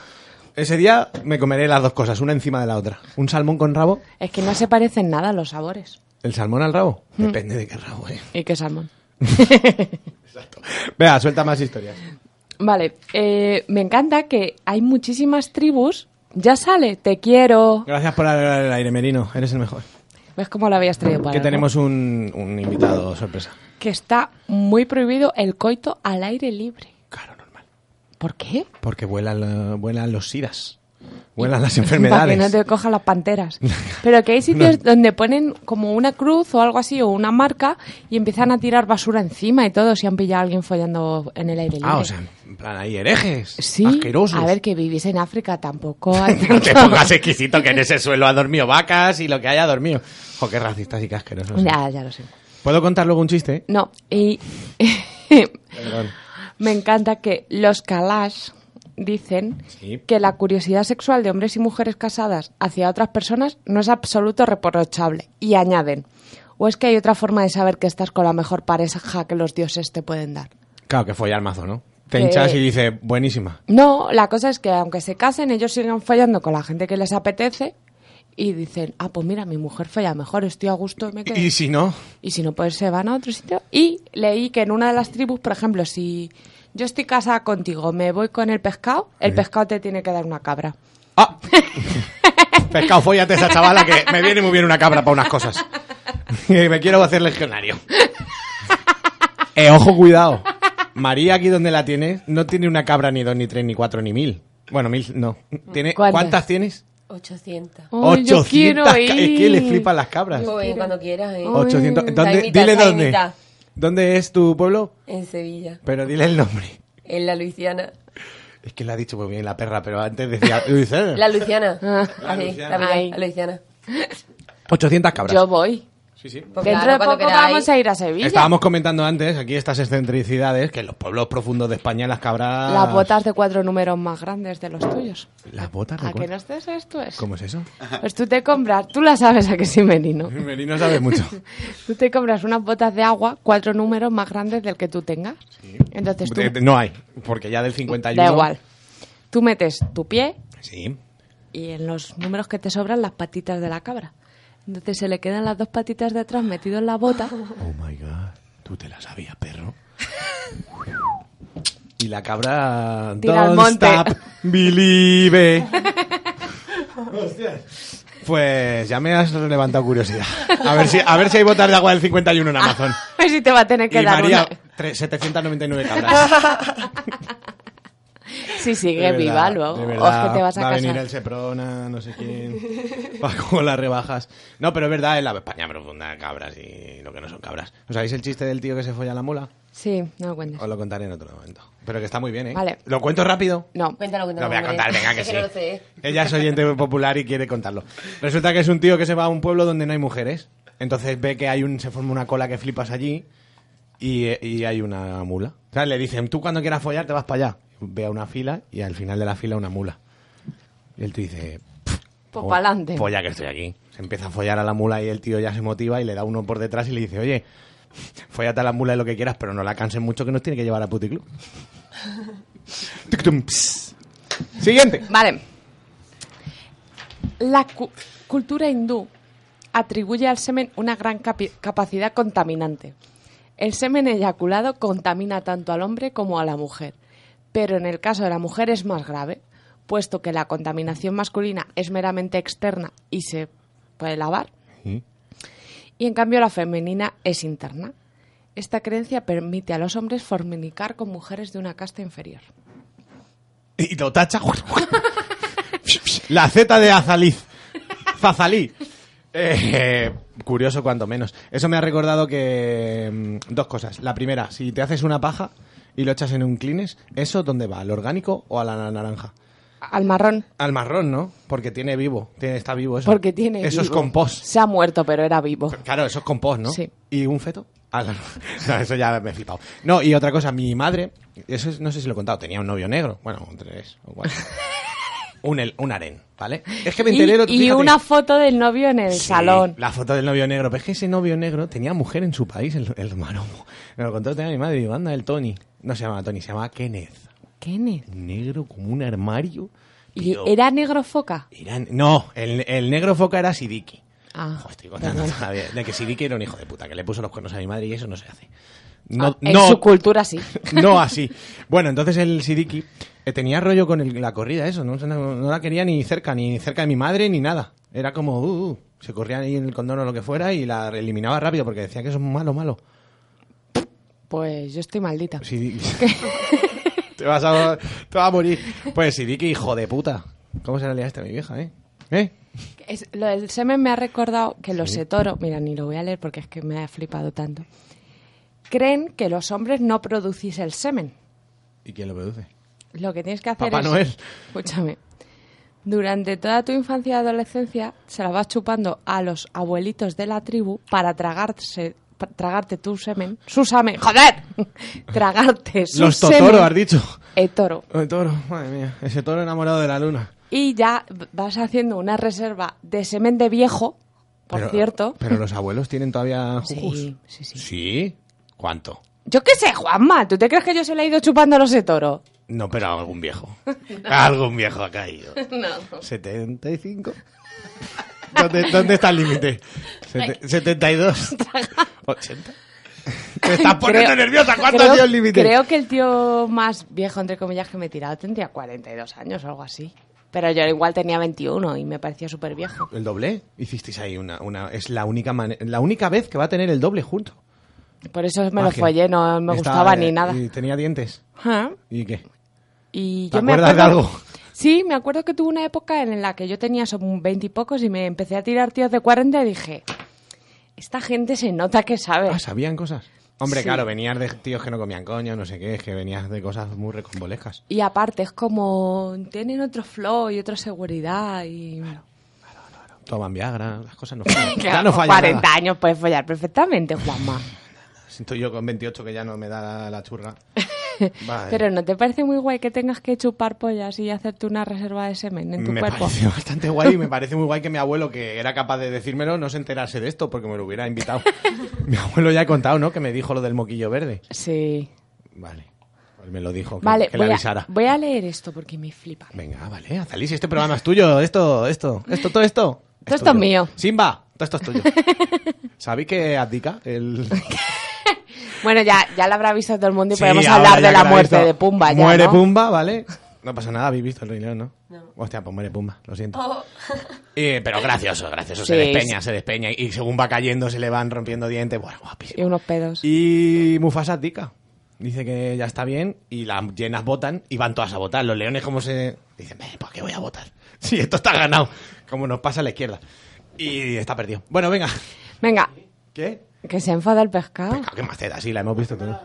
Ese día me comeré las dos cosas, una encima de la otra. Un salmón con rabo. Es que no se parecen nada los sabores. ¿El salmón al rabo? Mm. Depende de qué rabo, eh. ¿Y qué salmón? Vea, suelta más historias. Vale, eh, me encanta que hay muchísimas tribus. Ya sale, te quiero. Gracias por el aire, Merino. Eres el mejor. ¿Ves cómo lo habías traído para Que tenemos un, un invitado sorpresa. Que está muy prohibido el coito al aire libre. ¿Por qué? Porque vuelan, la- vuelan los sidas. Vuelan las Para que enfermedades. no te cojan las panteras. Pero que hay sitios donde ponen como una cruz o algo así, o una marca, y empiezan a tirar basura encima y todo, si han pillado a alguien follando en el aire libre. Ah, o sea, en plan, hay herejes. Sí, Asquerosos. a ver, que vivís en África tampoco. hay No te pongas exquisito que en ese suelo ha dormido vacas y lo que haya dormido. Jo, qué racistas y qué asquerosos. Ya, ya lo sé. ¿Puedo contar luego un chiste? No, y Perdón. Me encanta que los Kalash dicen Sí. que la curiosidad sexual de hombres y mujeres casadas hacia otras personas no es absoluto reprochable. Y añaden, o es que hay otra forma de saber que estás con la mejor pareja que los dioses te pueden dar. Claro, que follar mazo, ¿no? Te hinchas y dices, buenísima. No, la cosa es que aunque se casen, ellos siguen follando con la gente que les apetece y dicen, ah, pues mira, mi mujer folla mejor, estoy a gusto y me quedo. Y si no, Y si no, pues se van a otro sitio. Y leí que en una de las tribus, por ejemplo, si yo estoy casada contigo, me voy con el pescado, el Sí. pescado te tiene que dar una cabra. ¡Ah! pescado, follate a esa chavala que me viene muy bien una cabra para unas cosas. Me quiero hacer legionario. Eh, ojo, cuidado. María, aquí donde la tienes, no tiene una cabra ni dos, ni tres, ni cuatro, ni mil. Bueno, mil no. Tiene, ¿Cuántas? ¿Cuántas tienes? 800. Ay, yo 800 quiero ca- Es que ir. le flipan las cabras. Yo voy cuando quieras. ¿eh? 800. Está ¿Dónde? mitad, dile dónde. mitad. ¿Dónde es tu pueblo? En Sevilla. Pero dile el nombre. En la Luisiana. Es que le ha dicho muy bien la perra, pero antes decía Luisiana. La Luisiana. Ah. Así, Luisiana. la, Ay. la Luisiana. 800 cabras. Yo voy. Sí, sí. Pues Dentro claro, de poco queráis. vamos a ir a Sevilla. Estábamos comentando antes aquí estas excentricidades que en los pueblos profundos de España las cabras. Las botas de cuatro números más grandes de los tuyos. Las botas de ¿A que cuatro? no estés esto es? ¿Cómo es eso? Pues tú te compras, tú la sabes a que sí, Merino. Merino sabe mucho. Tú te compras unas botas de agua, cuatro números más grandes del que tú tengas. Entonces tú, Eh, No hay, porque ya del 51. da igual. Tú metes tu pie Sí. y en los números que te sobran las patitas de la cabra. Entonces se le quedan las dos patitas de atrás metido en la bota. Oh my god. Tú te la sabías, perro. Y la cabra. Tira al Don't monte. stop, believe. Hostias. Pues ya me has levantado curiosidad. A ver si, a ver si hay botas de agua del 51 en Amazon. A ver si te va a tener que Y dar María, una. tre- 799 cabras. Sí, sigue De viva luego. de O verdad, es que te vas a va a venir el Seprona, no sé quién. Va con las rebajas. No, pero es verdad, es la España profunda, cabras y lo que no son cabras. ¿Os sabéis el chiste del tío que se folla la mula? Sí, no lo cuentes. Os lo contaré en otro momento. Pero que está muy bien, ¿eh? Vale. ¿Lo cuento rápido? No. Cuéntalo, cuéntalo. Lo voy a hombre. contar, venga, que Es sí. no lo sé. Ella es oyente popular y quiere contarlo. Resulta que es un tío que se va a un pueblo donde no hay mujeres. Entonces ve que hay un, se forma una cola que flipas allí y, y hay una mula. O sea, le dicen, tú cuando quieras follar te vas para allá. Ve a una fila y al final de la fila una mula. Y el tío dice, Pues "Oh, pa'lante. Polla que estoy aquí. Se empieza a follar a la mula y el tío ya se motiva y le da uno por detrás y le dice, oye, follate a la mula de lo que quieras, pero no la canses mucho que nos tiene que llevar a puticlub. Siguiente. Vale. La cu- cultura hindú atribuye al semen una gran capacidad contaminante. El semen eyaculado contamina tanto al hombre como a la mujer, pero en el caso de la mujer es más grave, puesto que la contaminación masculina es meramente externa y se puede lavar, Sí. y en cambio la femenina es interna. Esta creencia permite a los hombres fornicar con mujeres de una casta inferior. Y lo tacha. La Z de Azaliz. Zazalí. Eh, curioso cuanto menos. Eso me ha recordado que... mm, Dos cosas. La primera, si te haces una paja y lo echas en un clines, ¿eso dónde va? ¿Al orgánico o a la naranja? Al marrón. Al marrón, ¿no? Porque tiene vivo. Tiene, está vivo eso. Porque tiene. Eso es compost. Se ha muerto, pero era vivo. Claro, eso es compost, ¿no? Sí. ¿Y un feto? Ah, no, no, eso ya me he flipado. No, y otra cosa, mi madre, eso es- no sé si lo he contado, tenía un novio negro, bueno, tres o cuatro. un, el- un harén, ¿vale? Es que me Y, enteré... y fíjate, una foto del novio en el Sí, salón. La foto del novio negro. Pero es que ese novio negro tenía mujer en su país, el, el maromo. Me lo contó tenía mi madre, digo, anda, el Tony. No se llama Tony, se llama Kenneth. Kenneth. Negro como un armario. ¿Y era negro foca? era- No, el, el negro foca era Sidiki. Ah, Estoy contando todavía de que Sidiki era un hijo de puta, que le puso los cuernos a mi madre y eso no se hace. No, Ah, en no, su cultura sí. no así. Bueno, entonces el Sidiki eh, tenía rollo con el- la corrida, eso, ¿no? No, no la quería ni cerca, ni cerca de mi madre, ni nada. Era como, uh, uh, se corría ahí en el condón o lo que fuera y la eliminaba rápido porque decía que eso es malo, malo. Pues yo estoy maldita. Sidiki. te, vas a, te vas a morir. Pues Sidiki, hijo de puta. ¿Cómo se le liaste a mi vieja, eh? ¿Eh? Es- lo del semen me ha recordado que los etoro, mira, ni lo voy a leer porque es que me ha flipado tanto, creen que los hombres no producís el semen. ¿Y quién lo produce? Lo que tienes que hacer Papá es... Noel. Escúchame. Durante toda tu infancia y adolescencia se la vas chupando a los abuelitos de la tribu para tragarse, para tragarte tu semen. Su semen. ¡Joder! tragarte su Los semen. Totoro, has dicho. El toro. El toro, madre mía. Ese toro enamorado de la luna. Y ya vas haciendo una reserva de semen de viejo, por Pero- cierto. Pero los abuelos tienen todavía jujus. Sí, sí, sí. ¿Sí? ¿Cuánto? Yo qué sé, Juanma, ¿tú te crees que yo se le he ido chupando a los de toro? No, pero algún viejo. Algún viejo ha caído. No. 75. ¿Dónde, dónde está el límite? Sete- 72. 80. Te estás poniendo Creo- nerviosa. ¿Cuánto creo- ha sido el límite? Creo que el tío más viejo, entre comillas, que me he tirado tendría 42 años o algo así. Pero yo igual tenía 21 y me parecía súper viejo. ¿El doble? Hicisteis ahí una... una es la única, la única vez que va a tener el doble junto. Por eso me lo Magia. follé, no me Está- gustaba ni nada. ¿Y tenía dientes? Ajá. ¿Y qué? Y ¿Te yo me acuerdas de acuerdo- algo? Sí, me acuerdo que tuve una época en la que yo tenía son 20 y pocos y me empecé a tirar tíos de 40 y dije, esta gente se nota que sabe. Ah, ¿sabían cosas? Hombre, Sí. claro, venías de tíos que no comían coño, no sé qué, es que venías de cosas muy recombolescas. Y aparte es como, tienen otro flow y otra seguridad y... Toman Viagra, las cosas no fallan. A no los falla 40 nada. años puedes follar perfectamente, Juanma. Siento yo con 28 que ya no me da la, churra. Vale. Pero ¿no te parece muy guay que tengas que chupar pollas y hacerte una reserva de semen en tu me cuerpo? parece bastante guay y me parece muy guay que mi abuelo, que era capaz de decírmelo, no se enterase de esto porque me lo hubiera invitado. mi abuelo ya ha contado, ¿no? Que me dijo lo del moquillo verde. Sí. Vale. Pues me lo dijo, que, Vale, que le voy a, avisara. voy a leer esto porque me flipa. Venga, vale, Azalí, si este programa es tuyo, esto, esto, esto, todo esto. Todo esto es tuyo. mío. Simba, todo esto es tuyo. ¿Sabéis que abdica? El... Bueno, ya, ya lo habrá visto todo el mundo y Sí, podemos hablar de la muerte visto. de Pumba. Ya, Muere ¿no? Pumba, ¿vale? No pasa nada, habéis visto el Rey León, ¿no? No. Hostia, pues muere Pumba, lo siento. Oh. Y- pero gracioso, gracioso. se Sí, despeña, se despeña. Y según va cayendo, se le van rompiendo dientes. Bueno, Y guapísimo. unos pedos. Y Mufasa abdica. Dice que ya está bien y las llenas votan y van todas a votar. Los leones como se... Dicen, "Eh, ¿por qué voy a votar? Sí, esto está ganado. Como nos pasa a la izquierda. Y está perdido. Bueno, venga. Venga, ¿Qué? Que se enfada el pescado. Claro, ¿Qué más te da? Sí, la hemos visto todo.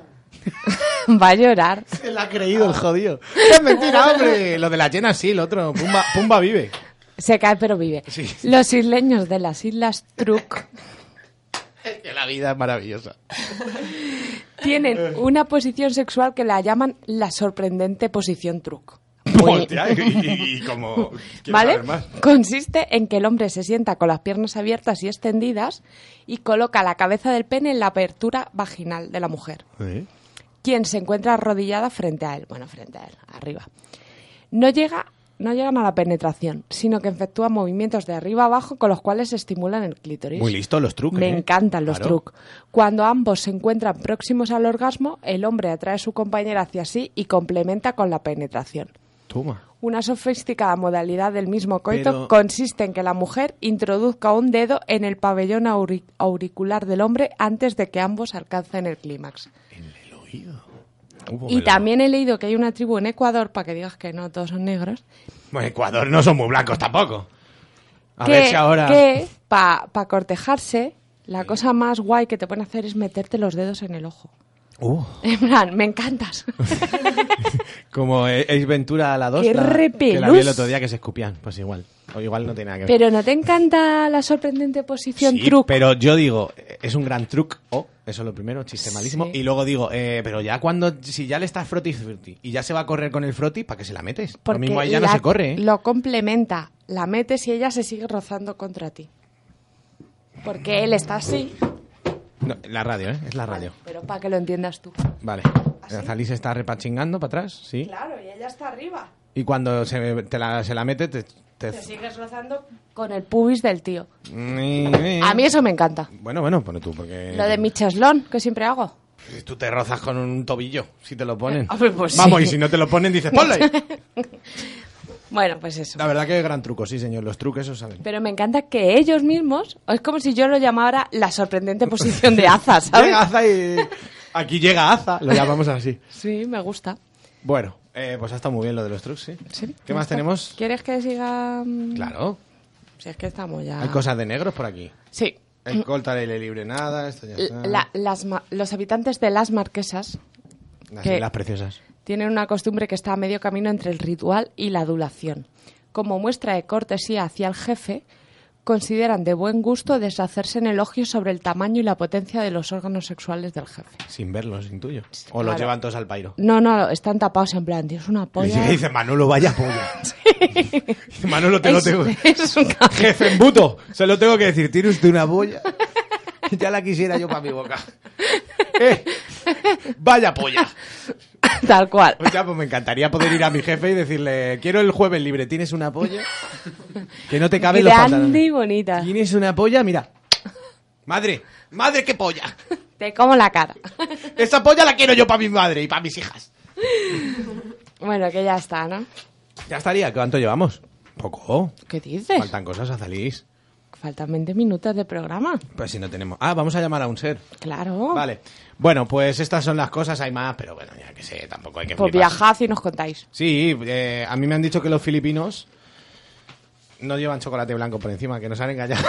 Va a llorar. Se la ha creído el jodido. Es mentira, hombre. Lo de las llenas sí, el otro. Pumba, Pumba vive. Se cae pero vive. Sí. Los isleños de las Islas Truk Que la vida es maravillosa. tienen una posición sexual que la llaman la sorprendente posición Truk. Y, como... ¿quieres ¿Vale? más? Consiste en que el hombre se sienta con las piernas abiertas y extendidas y coloca la cabeza del pene en la apertura vaginal de la mujer, quien se encuentra arrodillada frente a él, bueno, frente a él, arriba. No llega no llegan a la penetración, sino que efectúan movimientos de arriba abajo con los cuales se estimulan el clítoris. Muy listos los trucos. Me ¿eh? encantan los Claro. trucos. Cuando ambos se encuentran próximos al orgasmo, el hombre atrae a su compañera hacia sí y complementa con la penetración. Toma. Una sofisticada modalidad del mismo coito Pero- consiste en que la mujer introduzca un dedo en el pabellón auri- auricular del hombre antes de que ambos alcancen el clímax. Uh, Y me lo- también he leído que hay una tribu en Ecuador, para que digas que no todos son negros, Bueno, Ecuador no son muy blancos tampoco. A que, ver si ahora... para cortejarse, la cosa más guay que te pueden hacer es meterte los dedos en el ojo. Uh, En plan, me encantas. como Ace Ventura a la 2. ¡Qué la, que la vi el otro día que se escupían. Pues igual. O igual no tiene nada que ver. Pero ¿no te encanta la sorprendente posición Sí, truco? pero yo digo, es un gran truc, o eso es lo primero, chiste malísimo. Sí. Y luego digo, eh, pero ya cuando, si ya le estás froti y ya se va a correr con el froti, ¿para qué se la metes? lo mismo ahí ya no se corre, ¿eh? Lo complementa. La metes y ella se sigue rozando contra ti. Porque él está así. No, la radio, ¿eh? Es la radio. Pero para que lo entiendas tú. Vale. Azalí se está repachingando para atrás, sí. Claro, y ella está arriba. Y cuando se, te la, se la mete, te... te- Te sigues rozando con el pubis del tío. A mí eso me encanta. Bueno, bueno, pone tú, porque... Lo de mi cheslón, que siempre hago. Tú te rozas con un tobillo, si te lo ponen. Hombre, pues Vamos, sí. y si no te lo ponen, dices, ¡ponle! Bueno, pues eso. La verdad que gran truco, sí, señor. Los truques, esos saben. Pero me encanta que ellos mismos, es como si yo lo llamara la sorprendente posición de Aza, ¿sabes? Llega Aza y... Aquí llega Aza, lo llamamos así. Sí, me gusta. Bueno, eh, pues ha estado muy bien lo de los trucos, sí. Sí, ¿Qué más está. tenemos? ¿Quieres que siga? mm? Claro, Si es que estamos ya. hay cosas de negros por aquí. Sí. El colta le libre nada, esto ya está. La- las los habitantes de las marquesas Las que- islas preciosas. Tienen una costumbre que está a medio camino entre el ritual y la adulación. Como muestra de cortesía hacia el jefe, consideran de buen gusto deshacerse en elogios sobre el tamaño y la potencia de los órganos sexuales del jefe. Sin verlos, intuyo. O los llevan todos al pairo. No, no, están tapados en plan, tienes una Y polla. dice, Manolo, vaya polla. Manolo, te lo tengo. es un. Jefe embuto, se lo tengo que decir. ¿Tiene usted una polla? ya la quisiera yo para mi boca. Eh, vaya polla. Tal cual. O sea, pues me encantaría poder ir a mi jefe y decirle, quiero el jueves libre, ¿tienes una polla? Que no te cabe los Grande y pantalones. bonita. ¿Tienes una polla? Mira. Madre, madre, qué polla. Te como la cara. Esa polla la quiero yo para mi madre y para mis hijas. Bueno, que ya está, ¿no? Ya estaría, ¿cuánto llevamos? Poco. ¿Qué dices? Faltan cosas a salir. Faltan 20 minutos de programa. Pues si no tenemos. Ah, vamos a llamar a un ser. Claro. Vale. Bueno, pues estas son las cosas, hay más, pero bueno, ya que sé, tampoco hay que Pues fliparse. viajad y nos contáis. Sí, eh, a mí me han dicho que los filipinos no llevan chocolate blanco por encima, que nos han engañado.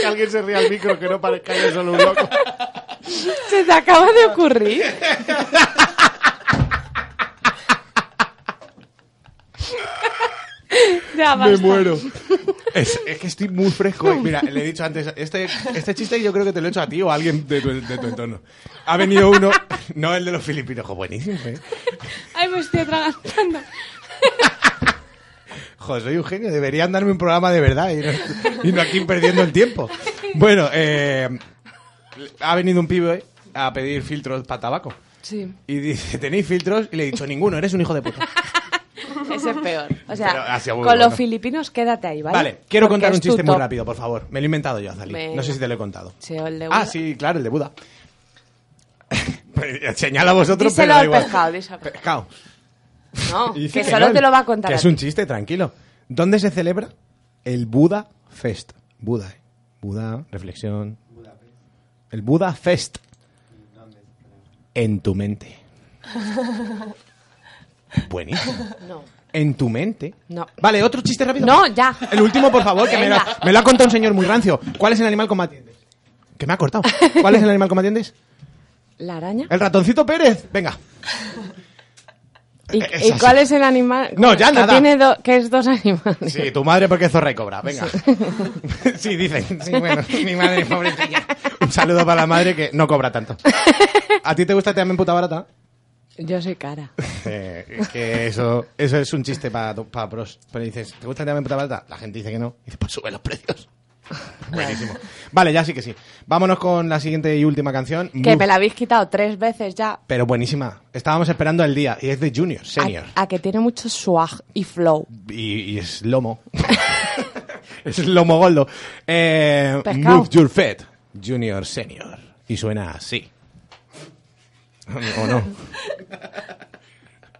que alguien se ría al micro, que no parezca yo solo un loco. Se te acaba de ocurrir. ya Me muero. Es, es que estoy muy fresco. Mira, le he dicho antes, este, este chiste yo creo que te lo he hecho a ti o a alguien de tu, de tu entorno. Ha venido uno, no el de los filipinos, jo, buenísimo, ¿eh? Ay, me estoy atragantando. Joder, soy un genio, deberían darme un programa de verdad y no, y no aquí perdiendo el tiempo. Bueno, eh, ha venido un pibe a pedir filtros para tabaco. Sí, Y dice, ¿tenéis filtros? Y le he dicho, ninguno, eres un hijo de puta. ese es peor. O sea, con los filipinos quédate ahí, ¿vale? Vale, quiero Porque contar un chiste muy rápido, por favor. Me lo he inventado yo, Azalí. Venga. No sé si te lo he contado. Sí, o el de Ah, Buda. sí, claro, el de Buda. Señala a vosotros, Díselo pero da al igual. pescado, díselo pescado. No, que solo no, te lo va a contar Que a es ti. un chiste, tranquilo. ¿Dónde se celebra el Buda Fest? Buda, ¿eh? Buda, reflexión. El Buda Fest. En tu mente. Buenísimo. No. En tu mente. No. Vale, otro chiste rápido. No, ya. El último, por favor, que me lo, me lo ha contado un señor muy rancio. ¿Cuál es el animal dientes? Que me ha cortado. ¿Cuál es el animal dientes? ¿La araña? El ratoncito Pérez. Venga. ¿Y, y cuál es el animal? No, ya que nada. Tiene do- que es dos animales. Sí, tu madre porque es zorra y cobra. Venga. Sí, dicen. Sí, bueno, mi madre, pobrecilla. Un saludo para la madre que no cobra tanto. ¿A ti te gusta también puta barata? Yo soy cara. Eh, que eso, eso es un chiste para para pros. Pero dices, ¿te gusta también puta barata? La gente dice que no. Dice, pues sube los precios. Buenísimo. Vale, ya sí que sí. Vámonos con la siguiente y última canción. Que me la habéis quitado tres veces ya. Pero buenísima. Estábamos esperando el día. Y es de Junior, Senior. A, a que tiene mucho swag y flow. Y, y es lomo. es lomo goldo. Eh, move your feet, Junior Senior. Y suena así. ¿O no?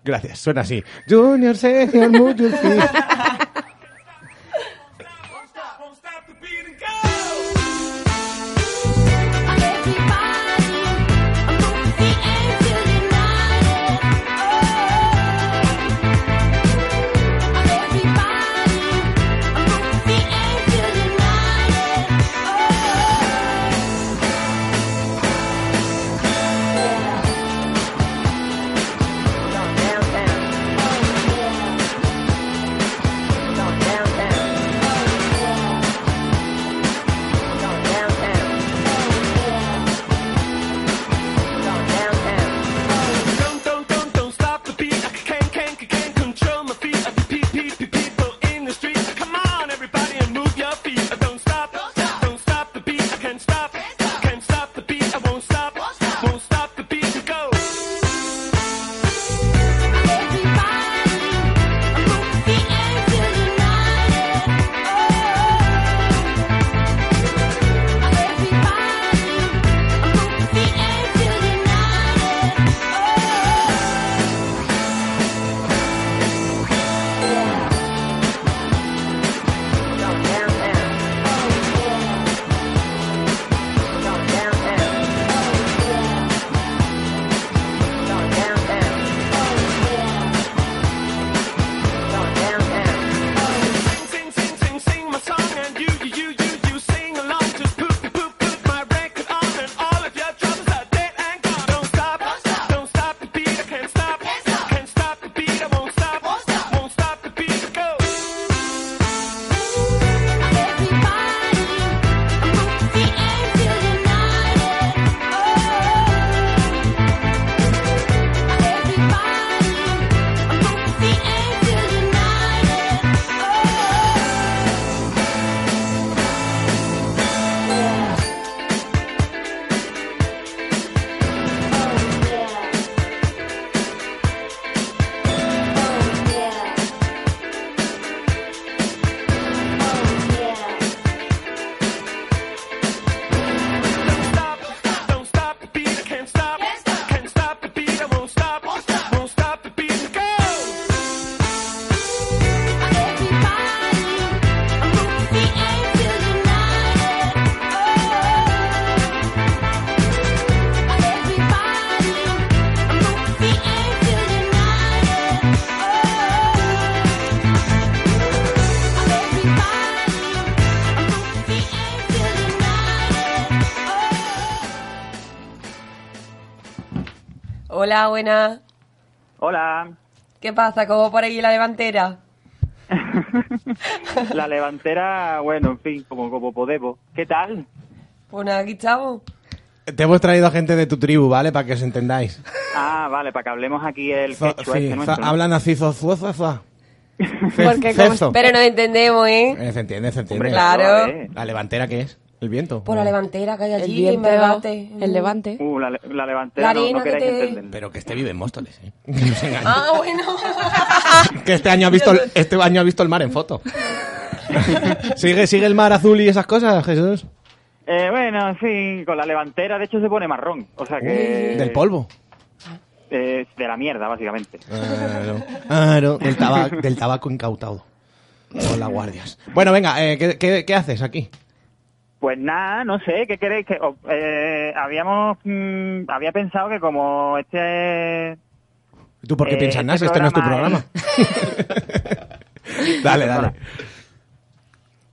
Gracias, suena así. Junior Senior, move your feet. Hola, buenas. Hola, ¿Qué pasa? ¿Cómo por ahí la levantera? la levantera, bueno, en fin, como, como podemos. ¿Qué tal? Pues nada, aquí estamos. Te hemos traído a gente de tu tribu, ¿vale? Para que os entendáis. Ah, vale, para que hablemos aquí el Zo- quechua sí, este nuestro. hablan así, zo- zo- zo- zo. Porque como-. Pero nos entendemos, ¿eh? Eh, se entiende, se entiende. Hombre, claro. ¿La levantera qué es? ¿El viento? Por la levantera que hay El allí, viento, en Barbate. el levante. Uh, la, la levantera La no, arena no que queréis te- entenderlo. Pero que este vive en Móstoles, ¿eh? No os engañéis. Ah, bueno. Que este año ha visto el, este año ha visto el mar en foto. ¿Sigue, ¿Sigue el mar azul y esas cosas, Jesús? Eh, bueno, en fin, con la levantera de hecho se pone marrón. O sea que... Del polvo. eh, de la mierda, básicamente. Claro, claro, del, tabaco, del tabaco incautado. Con las guardias. Bueno, venga, eh, ¿qué, qué, qué haces aquí? Pues nada, no sé, ¿qué queréis? que oh, eh, Habíamos, mm, había pensado que como este... ¿Y ¿Tú por qué Eh, piensas nada si este este no es tu programa programa? dale, dale.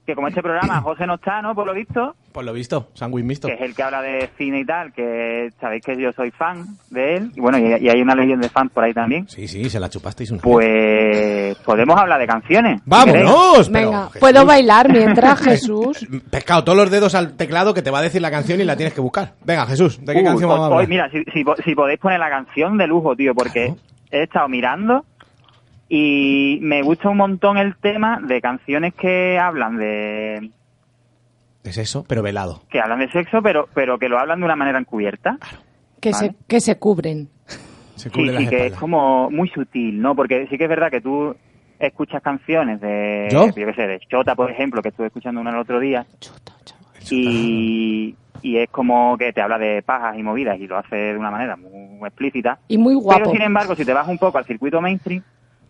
Que como este programa José no está, ¿no? Por lo visto, Por lo visto, sándwich mixto. que es el que habla de cine y tal, que sabéis que yo soy fan de él, y bueno, y, y hay una legión de fans por ahí también. Sí, sí, se la chupasteis un Pues podemos hablar de canciones. ¡Vámonos! Pero, Venga, Jesús, ¿puedo bailar mientras, Jesús? Pescado, todos los dedos al teclado que te va a decir la canción y la tienes que buscar. Venga, Jesús, ¿de qué Uh, canción vamos a hablar? hoy, mira, si, si, si podéis poner la canción de lujo, tío, porque he estado mirando y me gusta un montón el tema de canciones que hablan de Es eso, pero velado. que hablan de sexo, pero pero que lo hablan de una manera encubierta. Que, Vale. se, que se cubren. Se Sí, cubre las sí, que es como muy sutil, ¿no? Porque sí que es verdad que tú escuchas canciones de, ¿Yo? qué sé, de Chota, por ejemplo, que estuve escuchando una el otro día, y, y es como que te habla de pajas y movidas y lo hace de una manera muy explícita. Y muy guapo. Pero sin embargo, si te vas un poco al circuito mainstream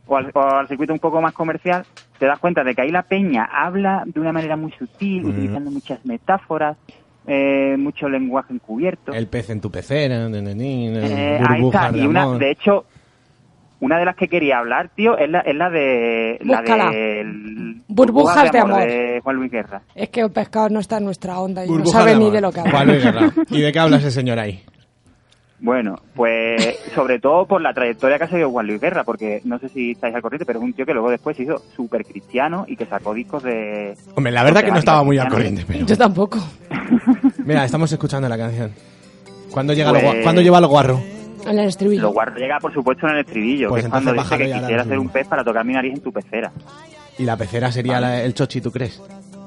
o al, o al circuito un poco más comercial, te das cuenta de que ahí la peña habla de una manera muy sutil, Mm. utilizando muchas metáforas, eh, mucho lenguaje encubierto. El pez en tu pecera, ne, ne, ne, ne, Eh, ahí está. de Y una, amor. de hecho, una de las que quería hablar, tío, es la, es la de la de el- Burbujas de amor. de Juan Luis Guerra. Es que el pescado no está en nuestra onda y no sabe ni de lo que habla. Juan Luis Guerra. ¿Y de qué habla ese señor ahí? Bueno, pues sobre todo por la trayectoria que ha seguido Juan Luis Guerra, porque no sé si estáis al corriente, pero es un tío que luego después se hizo súper cristiano y que sacó discos de... Hombre, la verdad que no estaba muy al corriente, pero... Yo tampoco. Mira, estamos escuchando la canción. ¿Cuándo, llega lo Pues- gua- ¿cuándo lleva lo guarro? En el estribillo. Lo guardo llega, por supuesto, en el estribillo, Pues que es cuando dice que quisiera lo ser un pez para tocar mi nariz en tu pecera. ¿Y la pecera sería la- el chochi, tú crees?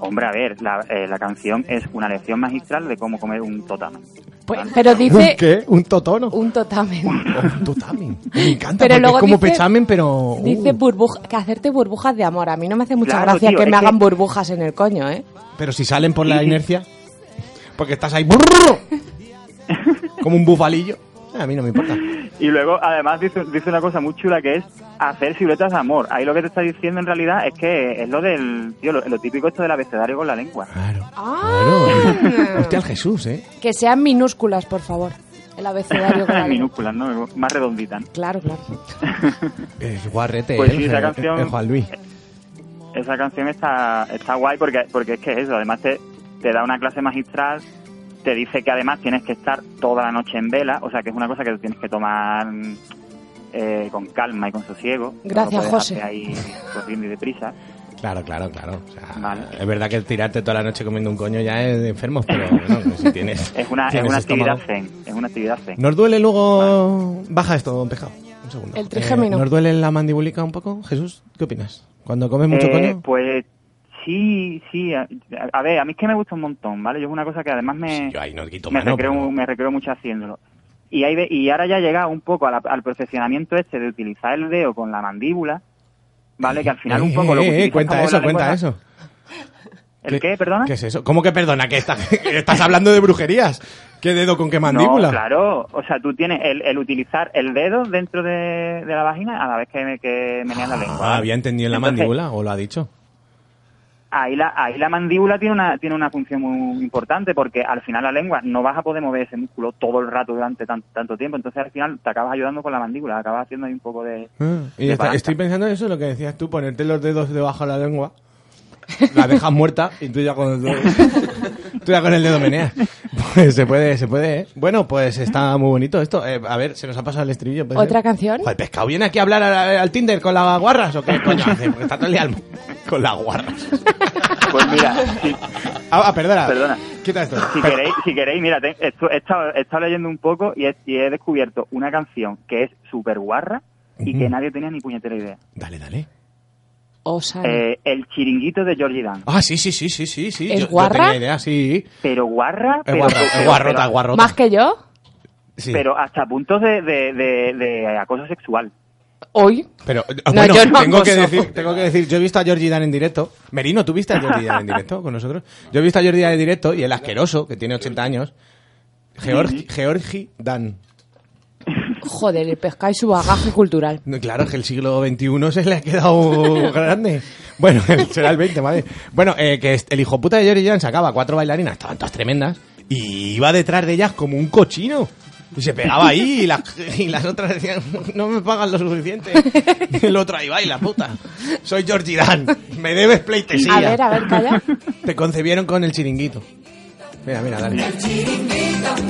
Hombre, a ver, la, eh, la canción es una lección magistral de cómo comer un totamen. Pues- pero dice ¿Un qué? ¿Un totono? un totamen. un totamen. Me encanta, Pero luego es como dice- pechamen, pero... uh, Dice burbuja, que hacerte burbujas de amor. A mí no me hace mucha Claro, gracia tío, que me que- hagan burbujas en el coño, ¿eh? Pero si salen por la inercia, porque estás ahí... como un bufalillo. A mí no me importa. Y luego, además, dice, dice una cosa muy chula que es hacer siluetas de amor. Ahí lo que te está diciendo en realidad es que es lo del, tío, lo, lo típico esto del abecedario con la lengua. Claro. Ah. Claro. Hostia, el Jesús, ¿eh? Que sean minúsculas, por favor. El abecedario con la lengua. Minúsculas, ¿no? Más redonditas. ¿no? Claro, claro. Es guarrete, Pues ¿eh? sí, esa canción- el Juan Luis. Esa canción está, está guay porque, porque es que es eso. Además, te, te da una clase magistral. Te dice que además tienes que estar toda la noche en vela. O sea, que es una cosa que tú tienes que tomar eh, con calma y con sosiego. Gracias, no José. ahí corriendo y deprisa. Claro, claro, claro. O sea, Vale. Es verdad que tirarte toda la noche comiendo un coño ya es de enfermos, pero bueno, pues si tienes. Es una, es una actividad zen. Es una actividad zen. ¿Nos duele luego. Baja esto, don Pejado. Un segundo. El trigémino. Eh, ¿Nos duele la mandibulica un poco, Jesús? ¿Qué opinas? Cuando comes mucho Eh, coño. Pues sí, sí. A, a ver, a mí es que me gusta un montón, ¿vale? Yo es una cosa que además me, Yo ahí no quito me, mano. recreo, pero- me recreo mucho haciéndolo. Y, ahí ve- y ahora ya he llegado un poco la- al perfeccionamiento este de utilizar el dedo con la mandíbula, ¿vale? Que al final un Eh, poco lo eh, que eh, utilizas cuenta eso, lengua cuenta es- eso. ¿El qué, perdona? ¿Qué es eso? ¿Cómo que perdona? ¿Que estás, que estás hablando de brujerías? ¿Qué dedo con qué mandíbula? No, claro. O sea, tú tienes el, el utilizar el dedo dentro de, de la vagina a la vez que, me- que meneas la lengua. Ah, había entendido en la Entonces, mandíbula, o lo ha dicho. Ahí la, ahí la mandíbula tiene una, tiene una función muy importante porque al final la lengua no vas a poder mover ese músculo todo el rato durante tan- tanto tiempo. Entonces al final te acabas ayudando con la mandíbula, acabas haciendo ahí un poco de... Ah, y de está- palanca. estoy pensando en eso, lo que decías tú, ponerte los dedos debajo de la lengua, la dejas muerta y tú ya con el dedo, tú ya con el dedo meneas. Pues se puede, se puede, ¿eh? Bueno, pues está muy bonito esto. Eh, a ver, se nos ha pasado el estribillo. ¿puede ¿Otra ser? canción? Joder, pescado, ¿viene aquí a hablar al, al Tinder con las guarras o qué coño hace? Porque está todo el día al- con las guarras. Pues mira, si, Ah, ah, perdona. Perdona. Quita esto. si queréis, si queréis, mira, te- esto- he, estado, he estado leyendo un poco y he, y he descubierto una canción que es súper guarra y que nadie tenía ni puñetera idea. Dale, dale. Osana. Eh, el chiringuito de Georgie Dan. Ah, sí, sí, sí, sí, sí, sí. ¿Es yo, yo guarra? tenía idea, sí. Pero guarra, Es pero, pero- guarrota, pero- guarrota. ¿Más que yo? Sí. pero hasta puntos de, de, de, de acoso sexual. Hoy. Pero, No, bueno, yo no tengo, que decir, tengo que decir, yo he visto a Georgie Dan en directo. Merino, ¿tú viste a Georgie Dan en directo con nosotros? Yo he visto a Georgie Dan en directo y el asqueroso, que tiene 80 años, Georgi, Georgie Dan. Joder, el pescado y su bagaje cultural. No, Claro, es que el siglo XXI se le ha quedado grande. Bueno, será el 20, madre. Bueno, eh, que el hijo puta de Jory Jan sacaba cuatro bailarinas, estaban todas tremendas, y iba detrás de ellas como un cochino. Y se pegaba ahí y, las- y las otras decían, no me pagan lo suficiente. Y el otro ahí baila, puta. Soy Georgie Dan, me debes pleitesía. A ver, a ver, calla. Te concebieron con el chiringuito. Mira, mira, dale.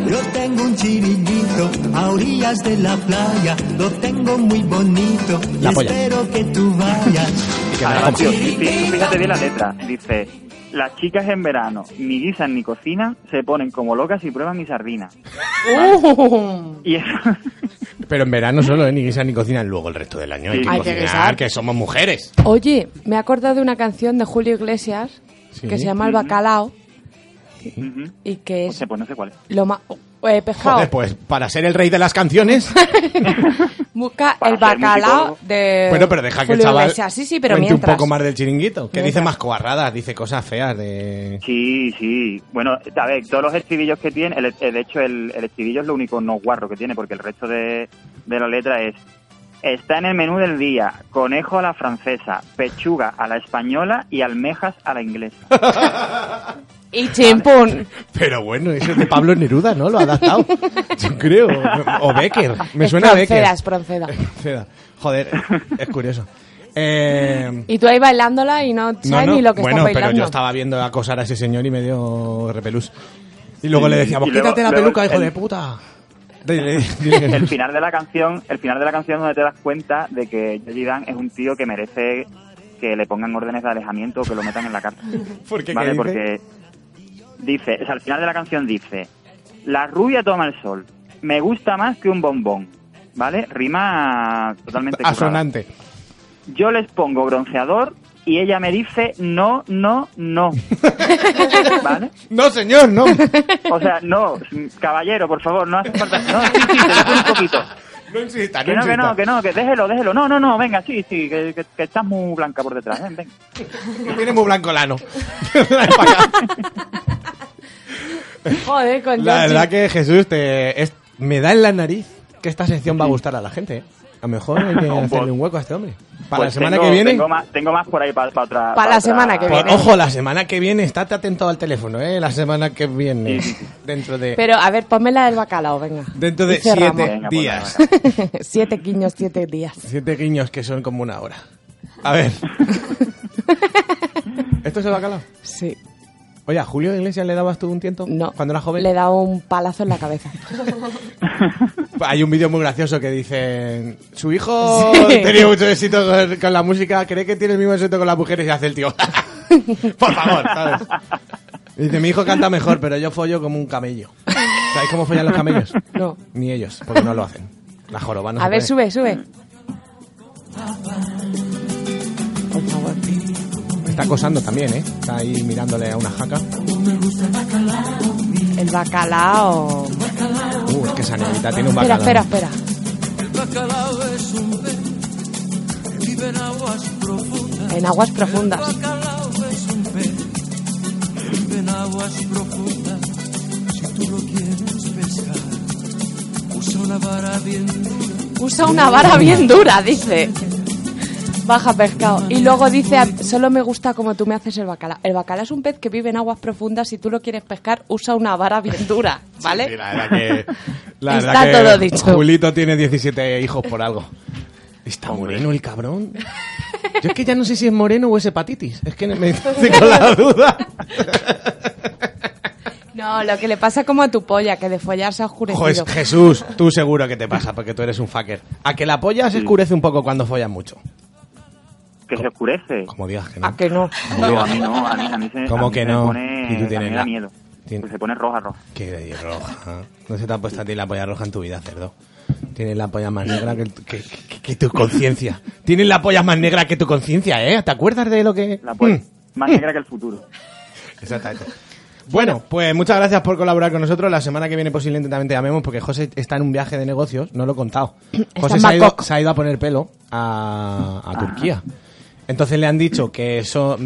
Yo tengo un chiringuito a orillas de la playa, lo tengo muy bonito y La polla. espero que tú vayas. Además, tío, fí- fí- fíjate bien la letra. Dice, las chicas en verano ni guisan ni cocinan, se ponen como locas y prueban mi sardina. Uh. Y eso, Pero en verano solo, ¿eh? ni guisan ni cocinan luego el resto del año. Hay Sí. que Hay que cocinar, guisar. que somos mujeres. Oye, me he acordado de una canción de Julio Iglesias Sí. que se llama El Ujú. Y que o es sea, pues no sé cuál es. lo más... Eh, pescado. Joder, pues para ser el rey de las canciones. Busca Para el bacalao de bueno, pero deja que el chaval. Sí, sí, pero cuente mientras. un poco más del chiringuito. Que dice más cobarradas, dice cosas feas de... Sí, sí. Bueno, a ver, todos los estribillos que tiene, el- el- de hecho el, el estribillo es lo único no guarro que tiene, porque el resto de, de la letra es Está en el menú del día, conejo a la francesa, pechuga a la española y almejas a la inglesa. Y chimpún. Pero bueno, eso es de Pablo Neruda, ¿no? Lo ha adaptado. Yo creo. O Becker. Me suena a Becker. Pronceda, es Pronceda. Pronceda. Joder, es curioso. Eh, Y tú ahí bailándola y no sabes no, no, ni lo que bueno, estás pero bailando. yo estaba viendo acosar a ese señor y me dio repelús. Y luego le decíamos, luego- quítate la luego peluca, hijo el- de puta. Dile, dile. el final de la canción, el final de la canción donde te das cuenta de que Yogi Dan es un tío que merece que le pongan órdenes de alejamiento o que lo metan en la cárcel. ¿Por qué? ¿Vale? Porque dice, o sea, al final de la canción dice, la rubia toma el sol, me gusta más que un bombón, ¿vale? Rima totalmente currada. Asonante. Yo les pongo bronceador y ella me dice no, no, no. ¿Vale? No, señor, no. O sea, no, caballero, por favor, no hace falta. No, sí, sí, te un poquito. No insista, Que no no, que no, que no, que déjelo, déjelo. No, no, no, venga, sí, sí, que, que- que estás muy blanca por detrás. Ven, ven. Que tiene muy blanco el ano. Joder, con La verdad que Jesús te es- me da en la nariz que esta sección va a gustar a la gente. ¿eh? A lo mejor hay que hacerle un hueco a este hombre. Para Pues la semana tengo- que viene. Tengo más, tengo más por ahí para, para otra. Para la otra- semana que Pues, viene. ojo, la semana que viene, estate atento al teléfono, ¿eh? La semana que viene. Dentro de. Pero a ver, ponme la del bacalao, venga. dentro de siete Venga, pues, días. siete quiños, siete días. Siete guiños que son como una hora. A ver. ¿Esto es el bacalao? Sí. Oye, ¿a Julio Iglesias le dabas tú un tiento? No. Cuando era joven. Le he dado un palazo en la cabeza. Hay un vídeo muy gracioso que dice su hijo Sí. tenía mucho éxito con, con la música, cree que tiene el mismo éxito con las mujeres y hace el tío. Por favor, ¿sabes? Y Dice, mi hijo canta mejor, pero yo follo como un camello. ¿Sabéis cómo follan los camellos? No. Ni ellos, porque no lo hacen. La joroba no a ver, puede. sube, sube. Está acosando también, ¿eh? Está ahí mirándole a una jaca. El bacalao. Uh, es que esa negrita tiene un Espera, bacalao. espera, espera. El bacalao es un pez que vive en aguas profundas. En aguas profundas. El bacalao es un pez que vive en aguas profundas. Si tú lo quieres pescar, usa una vara bien dura. Usa una vara bien dura, dice. Baja pescado. Y luego dice, solo me gusta como tú me haces el bacalao. El bacalao es un pez que vive en aguas profundas. Si tú lo quieres pescar, usa una vara bien dura, ¿vale? Sí, la verdad que, la Está verdad que todo dicho. Julito tiene 17 hijos por algo. Está moreno el cabrón. Yo es que ya no sé si es moreno o es hepatitis. Es que me con la duda. No, lo que le pasa como a tu polla, que de follar se ha oscurecido. Joder, Jesús, tú seguro que te pasa porque tú eres un fucker. A que la polla se oscurece un poco cuando follas mucho. Que se oscurece. Como digas que no. ¿A que no? No, a mí no, a mí, a mí se, ¿Cómo a mí que se me no? pone- Y tú a mí tienes me la- da miedo. Tien- Pues se pone roja, roja. Qué de roja. No se te ha puesto a ti la polla roja en tu vida, cerdo. Tienes la polla más negra que, que- que- que tu conciencia. Tienes la polla más negra que tu conciencia, ¿eh? ¿Te acuerdas de lo que...? La polla Mm. más negra que el futuro. Exactamente. Bueno, pues muchas gracias por colaborar con nosotros. La semana que viene posiblemente también te llamemos porque José está en un viaje de negocios, no lo he contado. José se ha, ido, se ha ido a poner pelo a, a Turquía. Entonces le han dicho que eso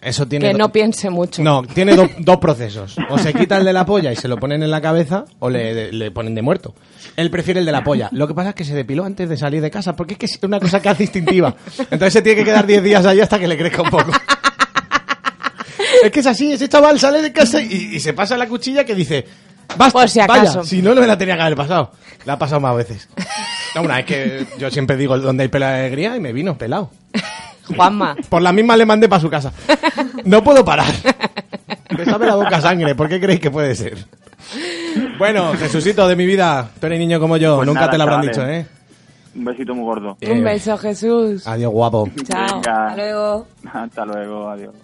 Eso tiene Que no piense mucho. No, tiene do- dos procesos. O se quita el de la polla y se lo ponen en la cabeza o le, le ponen de muerto. Él prefiere el de la polla. Lo que pasa es que se depiló antes de salir de casa porque es que es una cosa que hace instintiva. Entonces se tiene que quedar 10 días ahí hasta que le crezca un poco. Es que es así, ese chaval sale de casa y, y se pasa la cuchilla que dice, basta, Por si vaya, acaso. si no, no me la tenía que haber pasado. La ha pasado más veces. No, una es que yo siempre digo donde hay pela de alegría y me vino pelado. Juanma. Por la misma le mandé para su casa. No puedo parar. Me sabe la boca sangre. ¿Por qué creéis que puede ser? Bueno, Jesucito de mi vida, tú eres niño como yo. Pues Nunca nada, te lo habrán chavales. dicho, ¿eh? Un besito muy gordo. Un beso, Jesús. Adiós, guapo. Chao. Venga. Hasta luego. Hasta luego, adiós.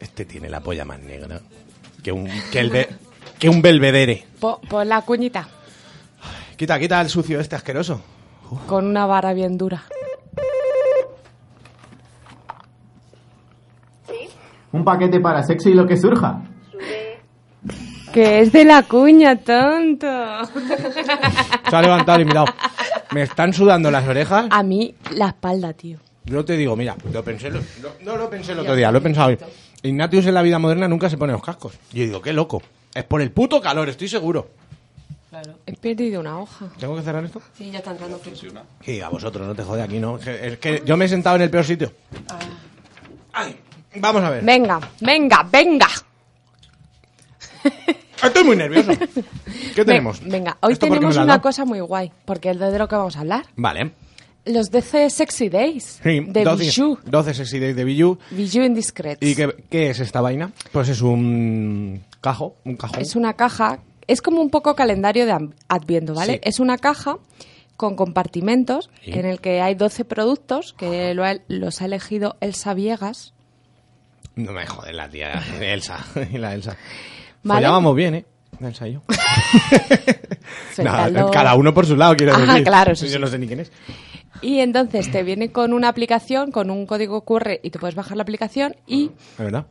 Este tiene la polla más negra que un, que el be- que un belvedere. Po- Pon la cuñita Quita, quita el sucio este asqueroso. con una vara bien dura. Un paquete para sexo y lo que surja. Que es de la cuña, tonto. Se ha levantado y mirado. Me están sudando las orejas. A mí la espalda, tío. Yo te digo, mira, lo pensé, lo- lo- no lo pensé el otro día, lo he pensado hoy. Ignatius en la vida moderna nunca se pone los cascos. Yo digo, qué loco. Es por el puto calor, estoy seguro. He perdido una hoja. ¿Tengo que cerrar esto? Sí, ya está entrando. Funciona. Sí, a vosotros, no te jode aquí, ¿no? Es que, es que yo me he sentado en el peor sitio. Ay, vamos a ver. Venga, venga, venga. Estoy muy nervioso. ¿Qué tenemos? Ve- Venga, hoy ¿Esto por qué tenemos una cosa muy guay, porque es de lo que vamos a hablar. Vale. Los 12 Sexy Days Sí, de 12, Bijou. 12 sexy days de Bijou. Bijou Indiscrets. ¿Y qué, qué es esta vaina? Pues es un cajo, un cajón. Es una caja, es como un poco calendario de Adviento, ¿vale? Sí. Es una caja con compartimentos Sí. en el que hay 12 productos que lo ha- los ha elegido Elsa Viegas. No me jode la tía Elsa y la Elsa. Vale. Follábamos bien, ¿eh? Elsa y yo. Nada, cada uno por su lado, quiero Ah, decir. claro, eso Yo sí. no sé ni quién es. Y entonces te viene con una aplicación, con un código QR y tú puedes bajar la aplicación y ¿Es verdad?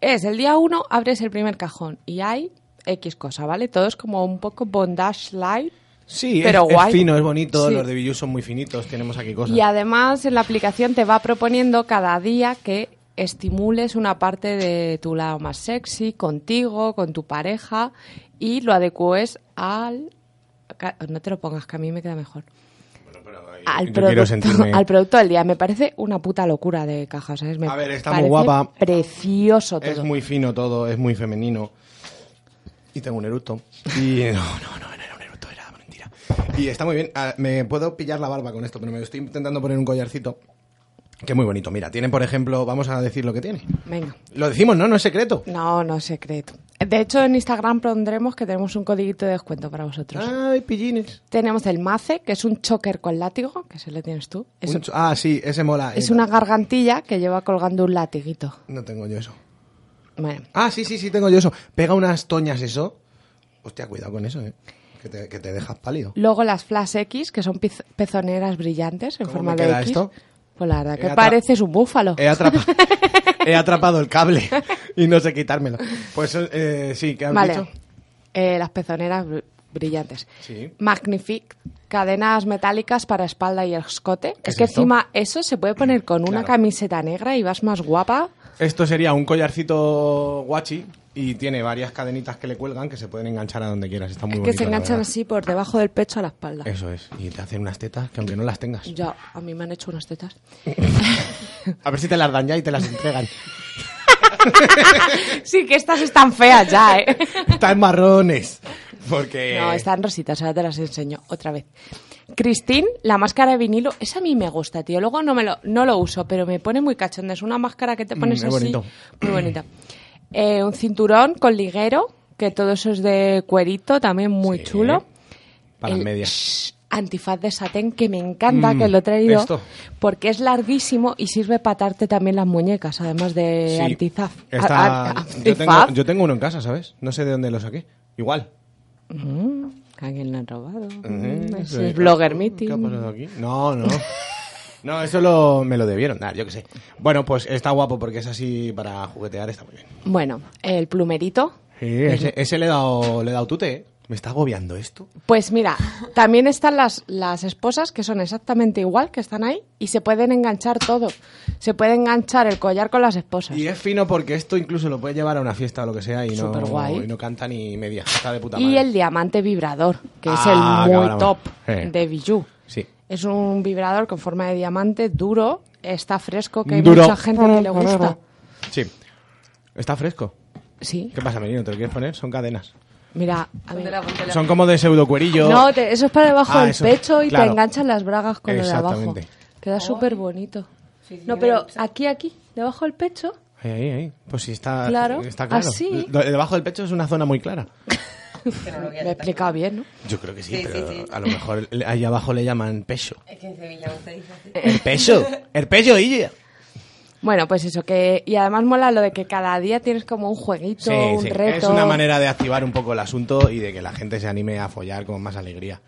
es el día uno, abres el primer cajón y hay X cosa, ¿vale? Todo es como un poco bondage light. Sí, pero es, es guay. fino, es bonito. Sí. Los de Bijou son muy finitos. Tenemos aquí cosas. Y además en la aplicación te va proponiendo cada día que estimules una parte de tu lado más sexy contigo, con tu pareja y lo adecues al... No te lo pongas, que a mí me queda mejor. Al producto, sentirme- al producto del día. Me parece una puta locura de caja, ¿sabes? Me A ver, está parece muy guapa. Precioso todo. Es muy fino todo, es muy femenino. Y tengo un eructo. Y no, no, no, no era un eructo, era mentira. Y está muy bien. Ah, me puedo pillar la barba con esto, pero me estoy intentando poner un collarcito. Que muy bonito. Mira, tiene, por ejemplo, vamos a decir lo que tiene. Venga. Lo decimos, ¿no? No es secreto. No, no es secreto. De hecho, en Instagram pondremos que tenemos un codiguito de descuento para vosotros. Ay, pillines. Tenemos el mace, que es un choker con látigo, que se le tienes tú. Es, Un ch- ah, sí, ese mola. es Eh, una gargantilla que lleva colgando un latiguito. No tengo yo eso. Bueno, Ah, sí, sí, sí, tengo yo eso. Pega unas toñas eso. Hostia, cuidado con eso, ¿eh? Que te, que te dejas pálido. Luego las Flash X, que son pezoneras brillantes en ¿Cómo forma me de queda X. esto? Pues la verdad He que pareces un búfalo. He, atrapa- he atrapado el cable y no sé quitármelo. Pues eh, sí, ¿qué has Vale. dicho? Eh, las pezoneras br- brillantes. Sí. Magnifique, cadenas metálicas para espalda y escote. ¿Qué Es es que esto? encima eso se puede poner con una camiseta negra y vas más guapa. Esto sería un collarcito guachi y tiene varias cadenitas que le cuelgan que se pueden enganchar a donde quieras. Está muy que bonito. se enganchan así por debajo del pecho a la espalda. Eso es. Y te hacen unas tetas que aunque no las tengas. Ya, a mí me han hecho unas tetas. A ver si te las dan ya y te las entregan. sí, que estas están feas ya, ¿eh? Están marrones. Porque... No, están rositas, ahora te las enseño otra vez. Christine, la máscara de vinilo, esa a mí me gusta, tío. Luego no me lo, no lo uso, pero me pone muy cachonda. Es una máscara que te Mm, pones es así. bonito. Muy bonita. Eh, un cinturón con liguero, que todo eso es de cuerito, también muy Sí. chulo. Para las medias. Antifaz de satén, que me encanta, Mm, que lo he traído, esto. porque es larguísimo y sirve para atarte también las muñecas, además de Sí. antizaf. Está- a- a- yo, tengo, antifaz. yo tengo uno en casa, ¿sabes? No sé de dónde lo saqué. Igual. Mm, alguien lo ha robado. Es blogger ¿Qué ha meeting. pasado aquí? No, no. No, eso lo, me lo debieron dar, yo qué sé. Bueno, pues está guapo porque es así para juguetear, está muy bien. Bueno, el plumerito. Sí, ese, ese le he dado, le he dado tute, ¿eh? Me está agobiando esto. Pues mira, también están las, las esposas que son exactamente igual, que están ahí, y se pueden enganchar todo. Se puede enganchar el collar con las esposas. Y es fino porque esto incluso lo puedes llevar a una fiesta o lo que sea y no, y no canta ni media. Está de puta Y madre. el diamante vibrador, que es Ah, el que muy top Eh. de Bijou. Sí. Es un vibrador con forma de diamante duro, está fresco, que hay Duro. mucha gente que le gusta. Sí. Está fresco. Sí. ¿Qué pasa, menino? ¿Te lo quieres poner? Son cadenas. Mira, a mí- Son como de pseudocuerillo. No, te- eso es para debajo Ah, del eso, pecho y claro. te enganchan las bragas con lo de abajo. Queda súper bonito. sí, no, pero aquí, aquí, debajo del pecho, Ahí, ahí, ahí. Pues sí, está Claro, Está claro. así. Lo- Debajo del pecho es una zona muy clara. me he explicado bien, ¿no? Yo creo que sí, Sí, pero sí, sí. a lo mejor ahí abajo le llaman pecho. Es que en Sevilla se dice así. El pecho. El pecho, Illa. Bueno, pues eso, que y además mola lo de que cada día tienes como un jueguito, Sí, un sí. reto. Es una manera de activar un poco el asunto y de que la gente se anime a follar con más alegría.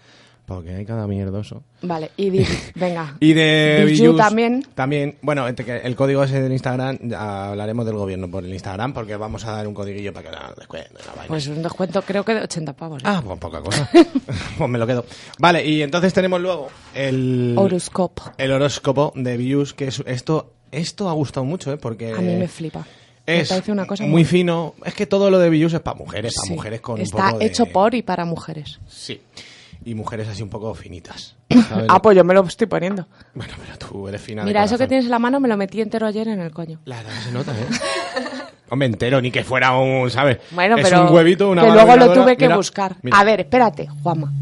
Porque hay cada mierdoso. Vale, y di, venga. Y de Bijou también. También, bueno, el código ese del Instagram, hablaremos del gobierno por el Instagram, porque vamos a dar un codiguillo para que la descuenten la vaina. Pues un descuento creo que de 80 pavos. ¿eh? Ah, pues poca cosa. pues me lo quedo. Vale, y entonces tenemos luego el... Horoscopo. El horóscopo de Views, que es, esto, esto ha gustado mucho, ¿eh? Porque... A mí me flipa. Me Es parece una cosa muy fino. Es que todo lo de Views es para mujeres, para Sí. mujeres con un Está de- hecho por y para mujeres. Sí. Y mujeres así un poco finitas. ¿sabes? Ah, pues yo me lo estoy poniendo. Bueno, pero tú eres fina de Mira, eso que tienes en la mano me lo metí entero ayer en el coño. La edad se nota, ¿eh? Hombre, entero, ni que fuera un, ¿sabes? Bueno, es pero un huevito, una que luego lo tuve que Mira, buscar. mira. A ver, espérate, Juanma.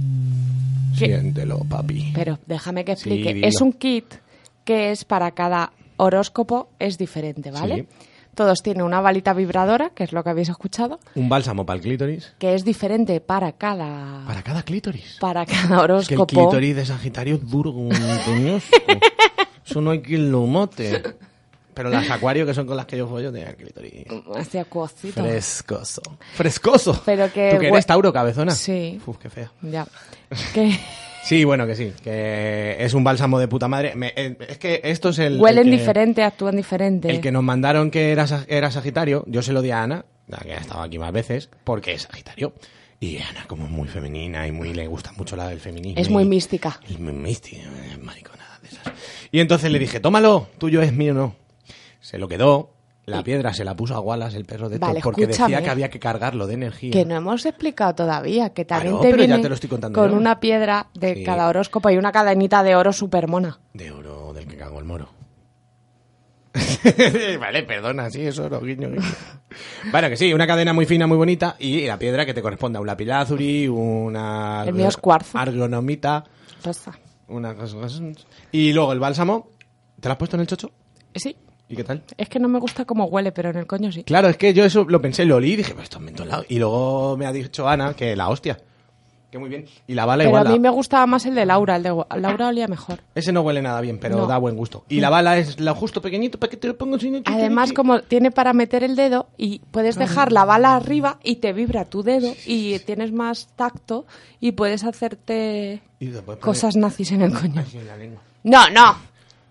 Siéntelo, papi. Pero déjame que explique. es un kit que es para cada horóscopo, es diferente, ¿vale? Sí. Todos tienen una balita vibradora, que es lo que habéis escuchado, Un bálsamo para el clítoris. que es diferente para cada Para cada clítoris. para cada Es que el horóscopo. clítoris de Sagitario es duro como un coñosco. Eso no hay quien lo mote. Pero las acuario, que son con las que yo follo, tienen el clítoris Así acuosito. frescoso. Frescoso. Pero que ¿Tú que eres Tauro, cabezona? Sí. Uf, qué fea. Ya. Que Sí, bueno, que sí. Que es un bálsamo de puta madre. Me- eh, es que esto es el... el huelen que- diferente, actúan diferente. El que nos mandaron que era, era Sagitario, yo se lo di a Ana, la que ha estado aquí más veces, porque es Sagitario. Y Ana, como es muy femenina y muy le gusta mucho la del feminismo. Es muy y- mística. Es muy mística, eh, mariconada de esas. Y entonces le dije, tómalo, tuyo es mío, no. Se lo quedó, la piedra se la puso a Wallace, el perro de Vale, porque decía que había que cargarlo de energía. Que no hemos explicado todavía, que también no, te pero ya te lo estoy contando con yo. una piedra de Sí. cada horóscopo y una cadenita de oro super mona. De oro del que cagó el moro. vale, perdona, sí, eso oro, guiño, guiño. Bueno, que sí, una cadena muy fina, muy bonita y la piedra que te corresponde a un lapislázuli, una... El mío es cuarzo. Argonomita, Rosa. una... Y luego el bálsamo, ¿te lo has puesto en el chocho? Sí, ¿Y qué tal? es que no me gusta cómo huele, pero en el coño sí. Claro, es que yo eso lo pensé, lo olí y dije, pues esto es mentolado. Y luego me ha dicho Ana que la hostia. Que muy bien. Y la bala Pero igual. a mí la- me gustaba más el de Laura, el de Laura olía mejor. Ese no huele nada bien, pero No. da buen gusto. Y la bala es lo justo pequeñito para que te lo pongas sin Además, como tiene para meter el dedo y puedes dejar la bala arriba y te vibra tu dedo y tienes más tacto y puedes hacerte Y cosas nazis en el coño. En la. No, no.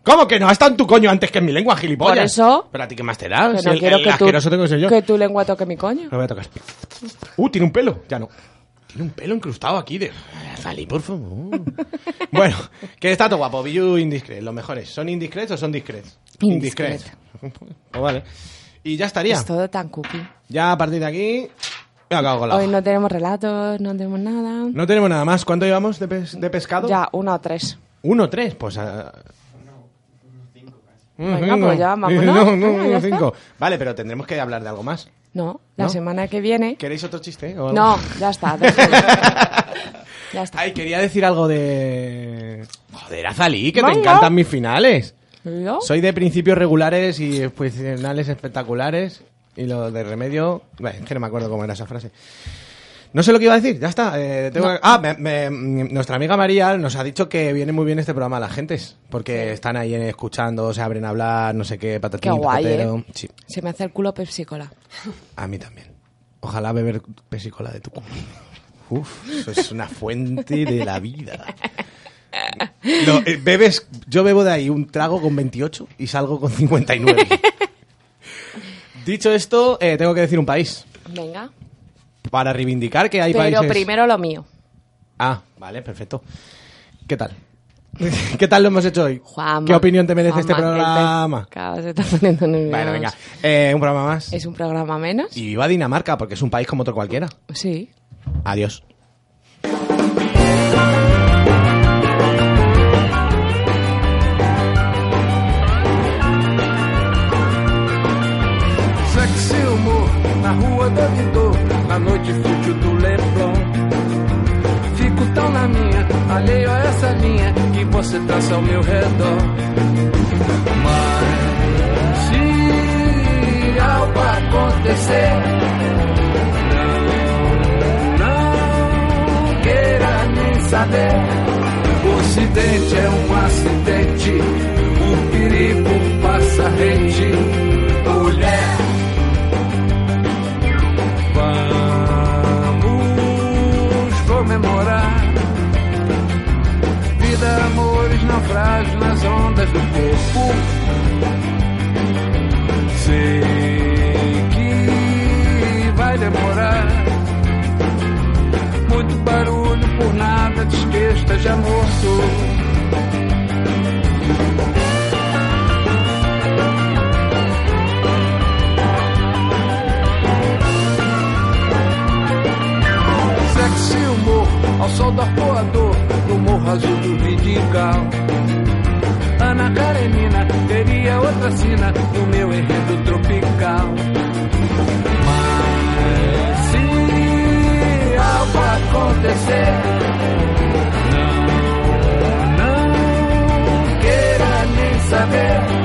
¿Cómo que no? Estado en tu coño antes que en mi lengua, gilipollas. Por eso- Pero a ti qué más te da. Que Si no el, quiero el que tú, asqueroso tengo que ser yo. que tu lengua toque mi coño. Lo voy a tocar. Uh, tiene un pelo. Ya no. Tiene un pelo incrustado aquí de... Salí, por favor. bueno, que está todo guapo. Billu indiscret, los mejores. ¿Son indiscrets o son discrets? Indiscret. Pues vale. Y ya estaría. Es todo tan cookie. Ya a partir de aquí... Me acabo con la Hoy hoja. no tenemos relatos, no tenemos nada. No tenemos nada más. ¿Cuánto llevamos de, pes- de pescado? Ya, uno o tres. Uno, tres, pues... ah, Venga, pues ya, vámonos. No, no, Venga, ya cinco. Vale, pero tendremos que hablar de algo más. No, la ¿No? semana que viene. ¿Queréis otro chiste? o algo? No, ya está. ya está. Ay, quería decir algo de... Joder, Azalí, que te Venga. encantan mis finales. Soy de principios regulares y finales espectaculares. Y lo de remedio... Bueno, es que no me acuerdo cómo era esa frase. No sé lo que iba a decir, ya está. eh, tengo que- Ah, me- me- nuestra amiga María nos ha dicho que viene muy bien este programa a las gentes. Porque están ahí escuchando, se abren a hablar, no sé qué, patatín, Qué guay. ¿eh? Sí, Se me hace el culo pepsicola. a mí también. Ojalá beber pesicola de tu culo. Uf, eso es una fuente de la vida. No, eh, bebes, yo bebo de ahí un trago con 28 y salgo con 59. Dicho esto, eh, tengo que decir un país. Venga. Para reivindicar que hay Pero países... primero lo mío. Ah, vale, perfecto. ¿Qué tal? ¿Qué tal lo hemos hecho hoy? Juanma, ¿Qué opinión te merece este Juanma, el programa? Claro, se está poniendo nervioso. Bueno, venga. Eh, un programa más. Es un programa menos. Y viva Dinamarca, porque es un país como otro cualquiera. Sí. Adiós. Traça ao meu redor. Mas se algo acontecer, não, não queira nem saber. O acidente é um acidente, o perigo passa rente. Nas ondas do corpo. Sei que vai demorar. Muito barulho por nada, diz que esteja morto. Sexy humor ao sol do arpoador no morro azul do Vidigal. Na Karenina é teria outra sina no meu enredo tropical. Mas se algo acontecer, não, não queira nem saber.